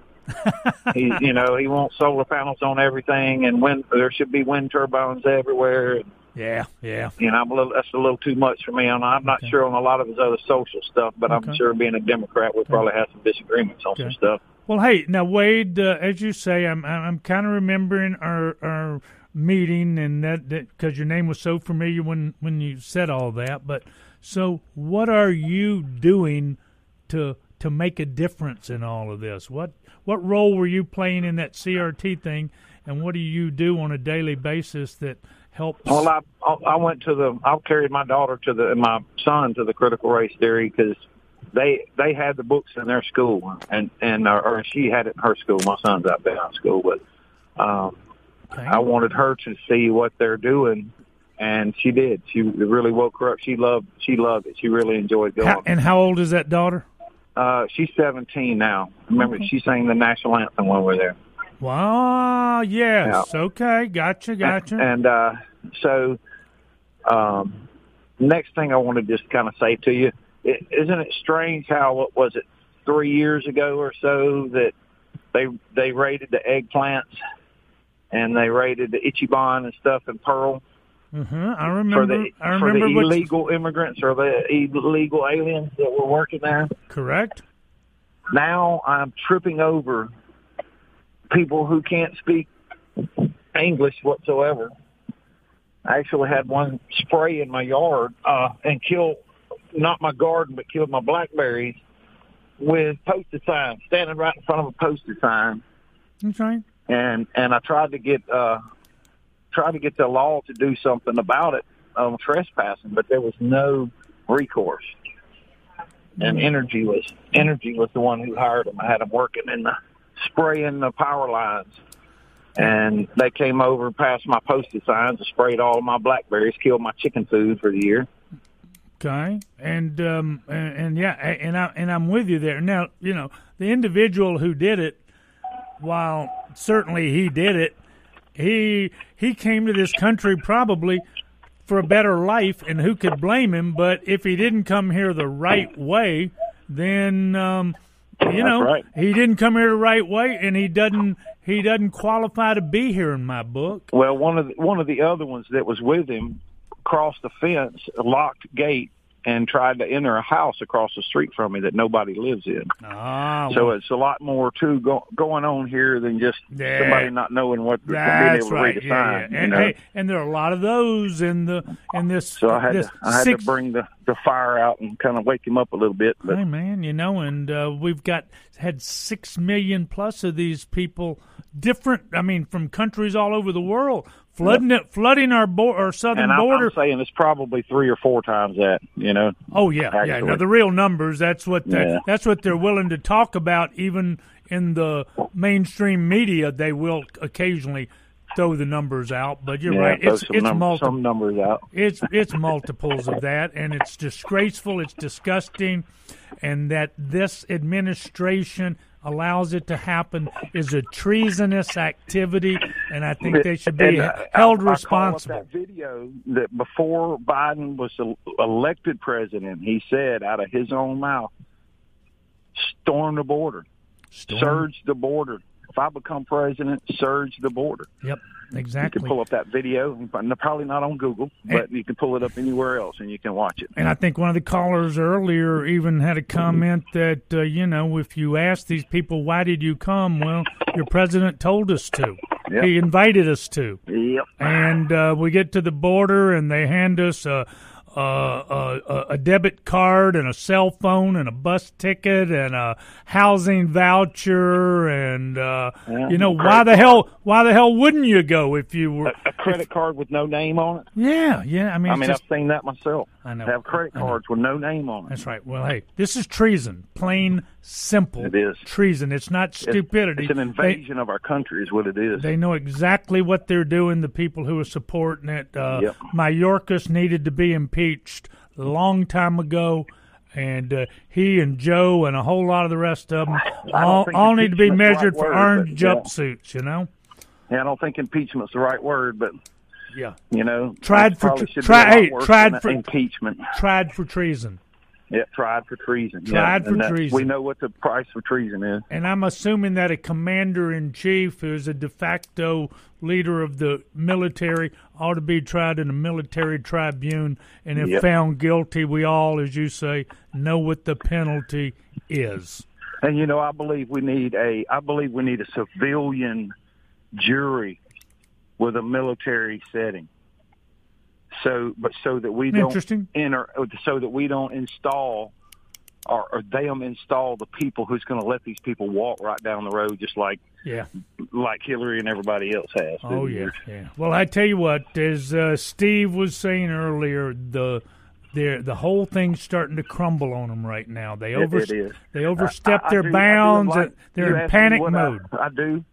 Speaker 4: <laughs> he you know he wants solar panels on everything and wind there should be wind turbines everywhere.
Speaker 1: Yeah, yeah.
Speaker 4: You know I'm a little that's a little too much for me. And I'm not sure on a lot of his other social stuff, but
Speaker 1: Okay.
Speaker 4: I'm sure being a Democrat we'll probably have some disagreements on some stuff.
Speaker 1: Well, hey, now Wade, uh, as you say, I'm I'm kind of remembering our our meeting and that because your name was so familiar when when you said all that. But so, what are you doing to to make a difference in all of this? What what role were you playing in that CRT thing, and what do you do on a daily basis that helps?
Speaker 4: Well, I I went to the I carried my daughter to the and my son to the critical race theory because they they had the books in their school and and uh, or she had it in her school. My son's out there in school, but um, okay. I wanted her to see what they're doing and she did. She really woke her up. She loved. She loved it. She really enjoyed going.
Speaker 1: How, and how old is that daughter?
Speaker 4: Uh, she's 17 now. Remember, okay. she sang the national anthem when we were there.
Speaker 1: Wow. Yes. Yeah. Okay. Gotcha. Gotcha.
Speaker 4: And, and uh, so, um, next thing I want to just kind of say to you, is isn't it strange how what was it three years ago or so that they they raided the eggplants and they raided the Ichiban and stuff in Pearl
Speaker 1: Mm-hmm. I remember.
Speaker 4: For the,
Speaker 1: I remember
Speaker 4: for the illegal immigrants or the illegal aliens that were working there.
Speaker 1: Correct.
Speaker 4: Now I'm tripping over people who can't speak English whatsoever. I actually had one spray in my yard uh, and kill not my garden, but killed my blackberries with posted signs, standing right in front of a posted sign.
Speaker 1: Right.
Speaker 4: And and I tried to get uh, try to get the law to do something about it on trespassing, but there was no recourse. And mm-hmm. Entergy was Entergy was the one who hired them. I had them working in the spraying the power lines, and they came over past my posted signs and sprayed all my blackberries, killed my chicken food for the year.
Speaker 1: Okay, and um, and, and yeah, and I and I'm with you there. Now, you know, the individual who did it, while certainly he did it, he he came to this country probably for a better life, and who could blame him? But if he didn't come here the right way, then um, you know
Speaker 4: right.
Speaker 1: he didn't come here the right way, and he doesn't he doesn't qualify to be here in my book.
Speaker 4: Well, one of the, one of the other ones that was with him crossed the fence, locked gate, and tried to enter a house across the street from me that nobody lives in.
Speaker 1: Ah,
Speaker 4: well, so it's a lot more too go, going on here than just
Speaker 1: yeah,
Speaker 4: somebody not knowing what the being able
Speaker 1: right.
Speaker 4: to read a
Speaker 1: yeah,
Speaker 4: sign.
Speaker 1: Yeah. And hey, and there are a lot of those in the in this.
Speaker 4: So I had
Speaker 1: this
Speaker 4: to I had
Speaker 1: six,
Speaker 4: to bring the the fire out and kind of wake him up a little bit. But
Speaker 1: hey man, you know, and uh, we've got had six million plus of these people, different. I mean, from countries all over the world flooding it, flooding our bo- our southern
Speaker 4: and
Speaker 1: border.
Speaker 4: I'm saying it's probably three or four times that. You know.
Speaker 1: Oh yeah,
Speaker 4: actually.
Speaker 1: yeah. Now the real numbers. That's what the,
Speaker 4: Yeah.
Speaker 1: that's what they're willing to talk about. Even in the mainstream media, they will occasionally throw the numbers out. But you're
Speaker 4: Yeah,
Speaker 1: right. It's
Speaker 4: some
Speaker 1: it's
Speaker 4: num-
Speaker 1: multiple.
Speaker 4: some numbers out.
Speaker 1: It's it's multiples of that, and it's disgraceful. It's disgusting, and that this administration allows it to happen is a treasonous activity, and I think they should be
Speaker 4: And, uh,
Speaker 1: held
Speaker 4: I, I
Speaker 1: responsible.
Speaker 4: up that video that before Biden was elected president, he said out of his own mouth, "Storm the border,
Speaker 1: Storm.
Speaker 4: surge the border. If I become president, surge the border."
Speaker 1: Yep, Exactly.
Speaker 4: You can pull up that video, probably not on Google, but you can pull it up anywhere else and you can watch it.
Speaker 1: And I think one of the callers earlier even had a comment that, uh, you know, if you ask these people, why did you come? Well, your president told us to.
Speaker 4: Yep.
Speaker 1: He invited us to.
Speaker 4: Yep.
Speaker 1: And uh, we get to the border and they hand us a, a, a, a debit card and a cell phone and a bus ticket and a housing voucher and uh,
Speaker 4: Yeah,
Speaker 1: you know why the hell why the hell wouldn't you go if you were
Speaker 4: A credit card with no name on it.
Speaker 1: yeah yeah I mean
Speaker 4: I mean,
Speaker 1: just-
Speaker 4: I've seen that myself.
Speaker 1: I know.
Speaker 4: Have credit cards with no name on it.
Speaker 1: That's right. Well, hey, this is treason, plain simple.
Speaker 4: It is.
Speaker 1: treason. It's not stupidity.
Speaker 4: It's, an invasion of our country, is what it is.
Speaker 1: They, they know exactly what they're doing. The people who are supporting it. Uh,
Speaker 4: Yep.
Speaker 1: Mayorkas needed to be impeached a long time ago, and uh, he and Joe and a whole lot of the rest of them all, all need to be
Speaker 4: the right
Speaker 1: measured for
Speaker 4: word,
Speaker 1: orange
Speaker 4: but, yeah.
Speaker 1: jumpsuits. You know.
Speaker 4: Yeah, I don't think impeachment's the right word, but
Speaker 1: Yeah.
Speaker 4: you know,
Speaker 1: Tried for
Speaker 4: probably
Speaker 1: tr-
Speaker 4: should
Speaker 1: try-
Speaker 4: be a lot
Speaker 1: hey, tried for-
Speaker 4: impeachment.
Speaker 1: Tried for treason.
Speaker 4: Yeah, tried for treason. yeah,
Speaker 1: Tried for
Speaker 4: that-
Speaker 1: treason.
Speaker 4: We know what the price for treason is.
Speaker 1: And I'm assuming that a commander in chief, who's a de facto leader of the military, ought to be tried in a military tribune. And if
Speaker 4: Yep.
Speaker 1: found guilty, we all, as you say, know what the penalty is.
Speaker 4: And you know, I believe we need a I believe we need a civilian jury with a military setting. So, but so that we don't
Speaker 1: Interesting.
Speaker 4: enter, so that we don't install or, or them install the people who's going to let these people walk right down the road, just like
Speaker 1: Yeah.
Speaker 4: like Hillary and everybody else has.
Speaker 1: Oh yeah, yeah. Well, I tell you what, as uh, Steve was saying earlier, the the the whole thing's starting to crumble on them right now. They
Speaker 4: It-
Speaker 1: over they overstep
Speaker 4: I- I
Speaker 1: their
Speaker 4: do-
Speaker 1: bounds.
Speaker 4: like-
Speaker 1: They're in panic mode.
Speaker 4: I, do,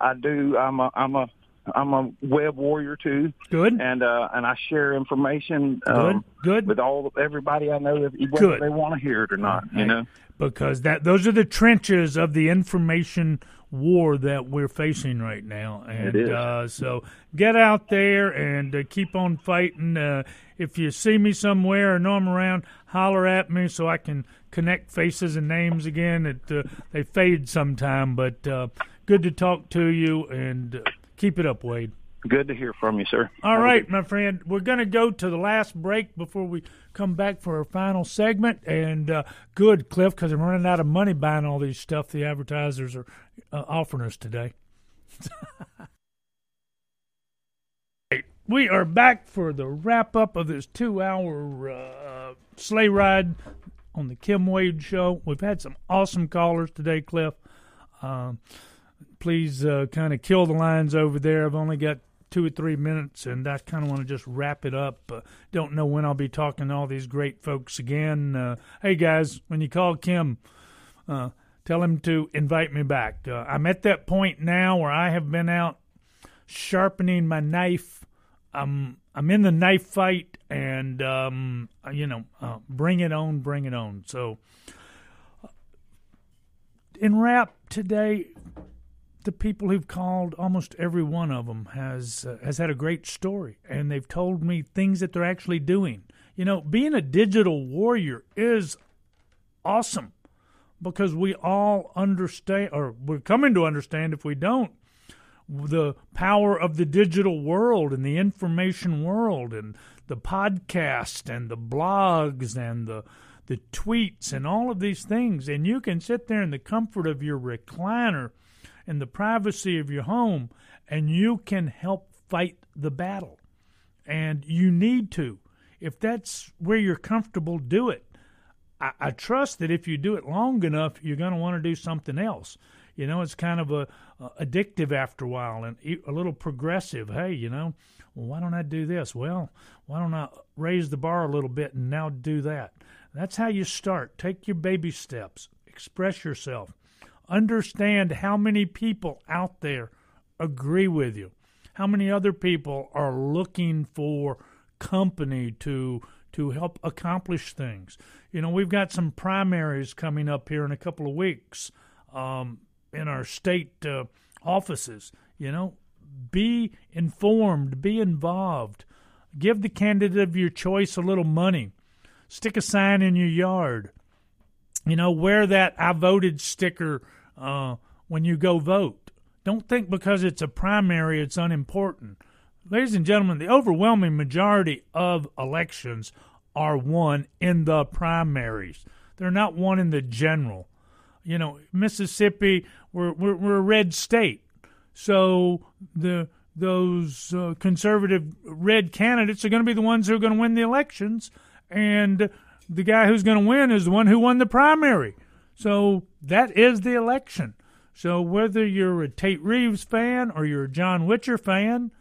Speaker 4: I do. I'm a I'm a I'm a web warrior too.
Speaker 1: Good.
Speaker 4: And uh, and I share information.
Speaker 1: Good,
Speaker 4: Um,
Speaker 1: good.
Speaker 4: With all everybody I know, whether
Speaker 1: Good.
Speaker 4: they want to hear it or not.
Speaker 1: Hey,
Speaker 4: You know.
Speaker 1: because that those are the trenches of the information war that we're facing right now, and
Speaker 4: is.
Speaker 1: Uh, so get out there and uh, keep on fighting. Uh, if you see me somewhere or know I'm around, holler at me so I can connect faces and names again. It uh, they fade sometime, but uh, good to talk to you and uh, keep it up, Wade.
Speaker 4: Good to hear from you, sir.
Speaker 1: All
Speaker 4: Have
Speaker 1: right, my friend. We're going to go to the last break before we come back for our final segment. And uh, good, Cliff, because I'm running out of money buying all these stuff the advertisers are uh, offering us today. we are back for the wrap up of this two hour uh, sleigh ride on the Kim Wade Show. We've had some awesome callers today, Cliff. Um, please uh, kind of kill the lines over there. I've only got two or three minutes, and I kind of want to just wrap it up. Uh, don't know when I'll be talking to all these great folks again. Uh, hey, guys, when you call Kim, uh, tell him to invite me back. Uh, I'm at that point now where I have been out sharpening my knife. I'm I'm in the knife fight, and um, you know, uh, bring it on, bring it on. So, in wrap today, the people who've called, almost every one of them has uh, has had a great story, and they've told me things that they're actually doing. You know, being a digital warrior is awesome because we all understand, or we're coming to understand if we don't, the power of the digital world and the information world and the podcast and the blogs and the the tweets and all of these things and you can sit there in the comfort of your recliner in the privacy of your home and you can help fight the battle and you need to if that's where you're comfortable do it I, I trust that if you do it long enough, you're going to want to do something else. You know, it's kind of a, a addictive after a while and a little progressive. Hey, you know, well, why don't I do this? Well, why don't I raise the bar a little bit and now do that? That's how you start. Take your baby steps. Express yourself. Understand how many people out there agree with you. How many other people are looking for company to to help accomplish things. You know, we've got some primaries coming up here in a couple of weeks um, in our state uh, offices. You know, be informed, be involved, give the candidate of your choice a little money, stick a sign in your yard. You know, wear that I voted sticker uh, when you go vote. Don't think because it's a primary it's unimportant. Ladies and gentlemen, the overwhelming majority of elections are won in the primaries. They're not won in the general. You know, Mississippi, we're we're, we're a red state, so the those uh, conservative red candidates are going to be the ones who are going to win the elections, and the guy who's going to win is the one who won the primary. So that is the election. So whether you're a Tate Reeves fan or you're a John Witcher fan,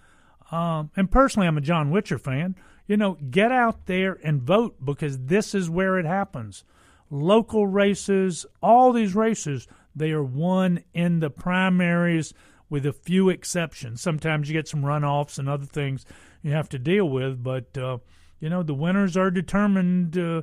Speaker 1: um, and personally I'm a John Witcher fan, you know, get out there and vote because this is where it happens. Local races, all these races, they are won in the primaries with a few exceptions. Sometimes you get some runoffs and other things you have to deal with, but uh, you know the winners are determined. Uh,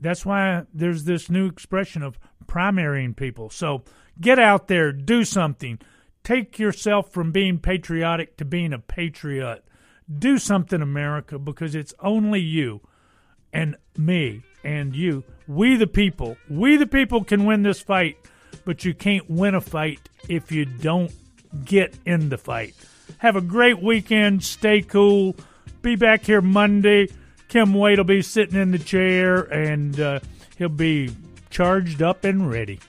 Speaker 1: that's why there's this new expression of primarying people. So get out there, do something, take yourself from being patriotic to being a patriot. Do something, America, because it's only you and me and you. We the people, we the people can win this fight, but you can't win a fight if you don't get in the fight. Have a great weekend. Stay cool. Be back here Monday. Kim Wade will be sitting in the chair and uh, he'll be charged up and ready.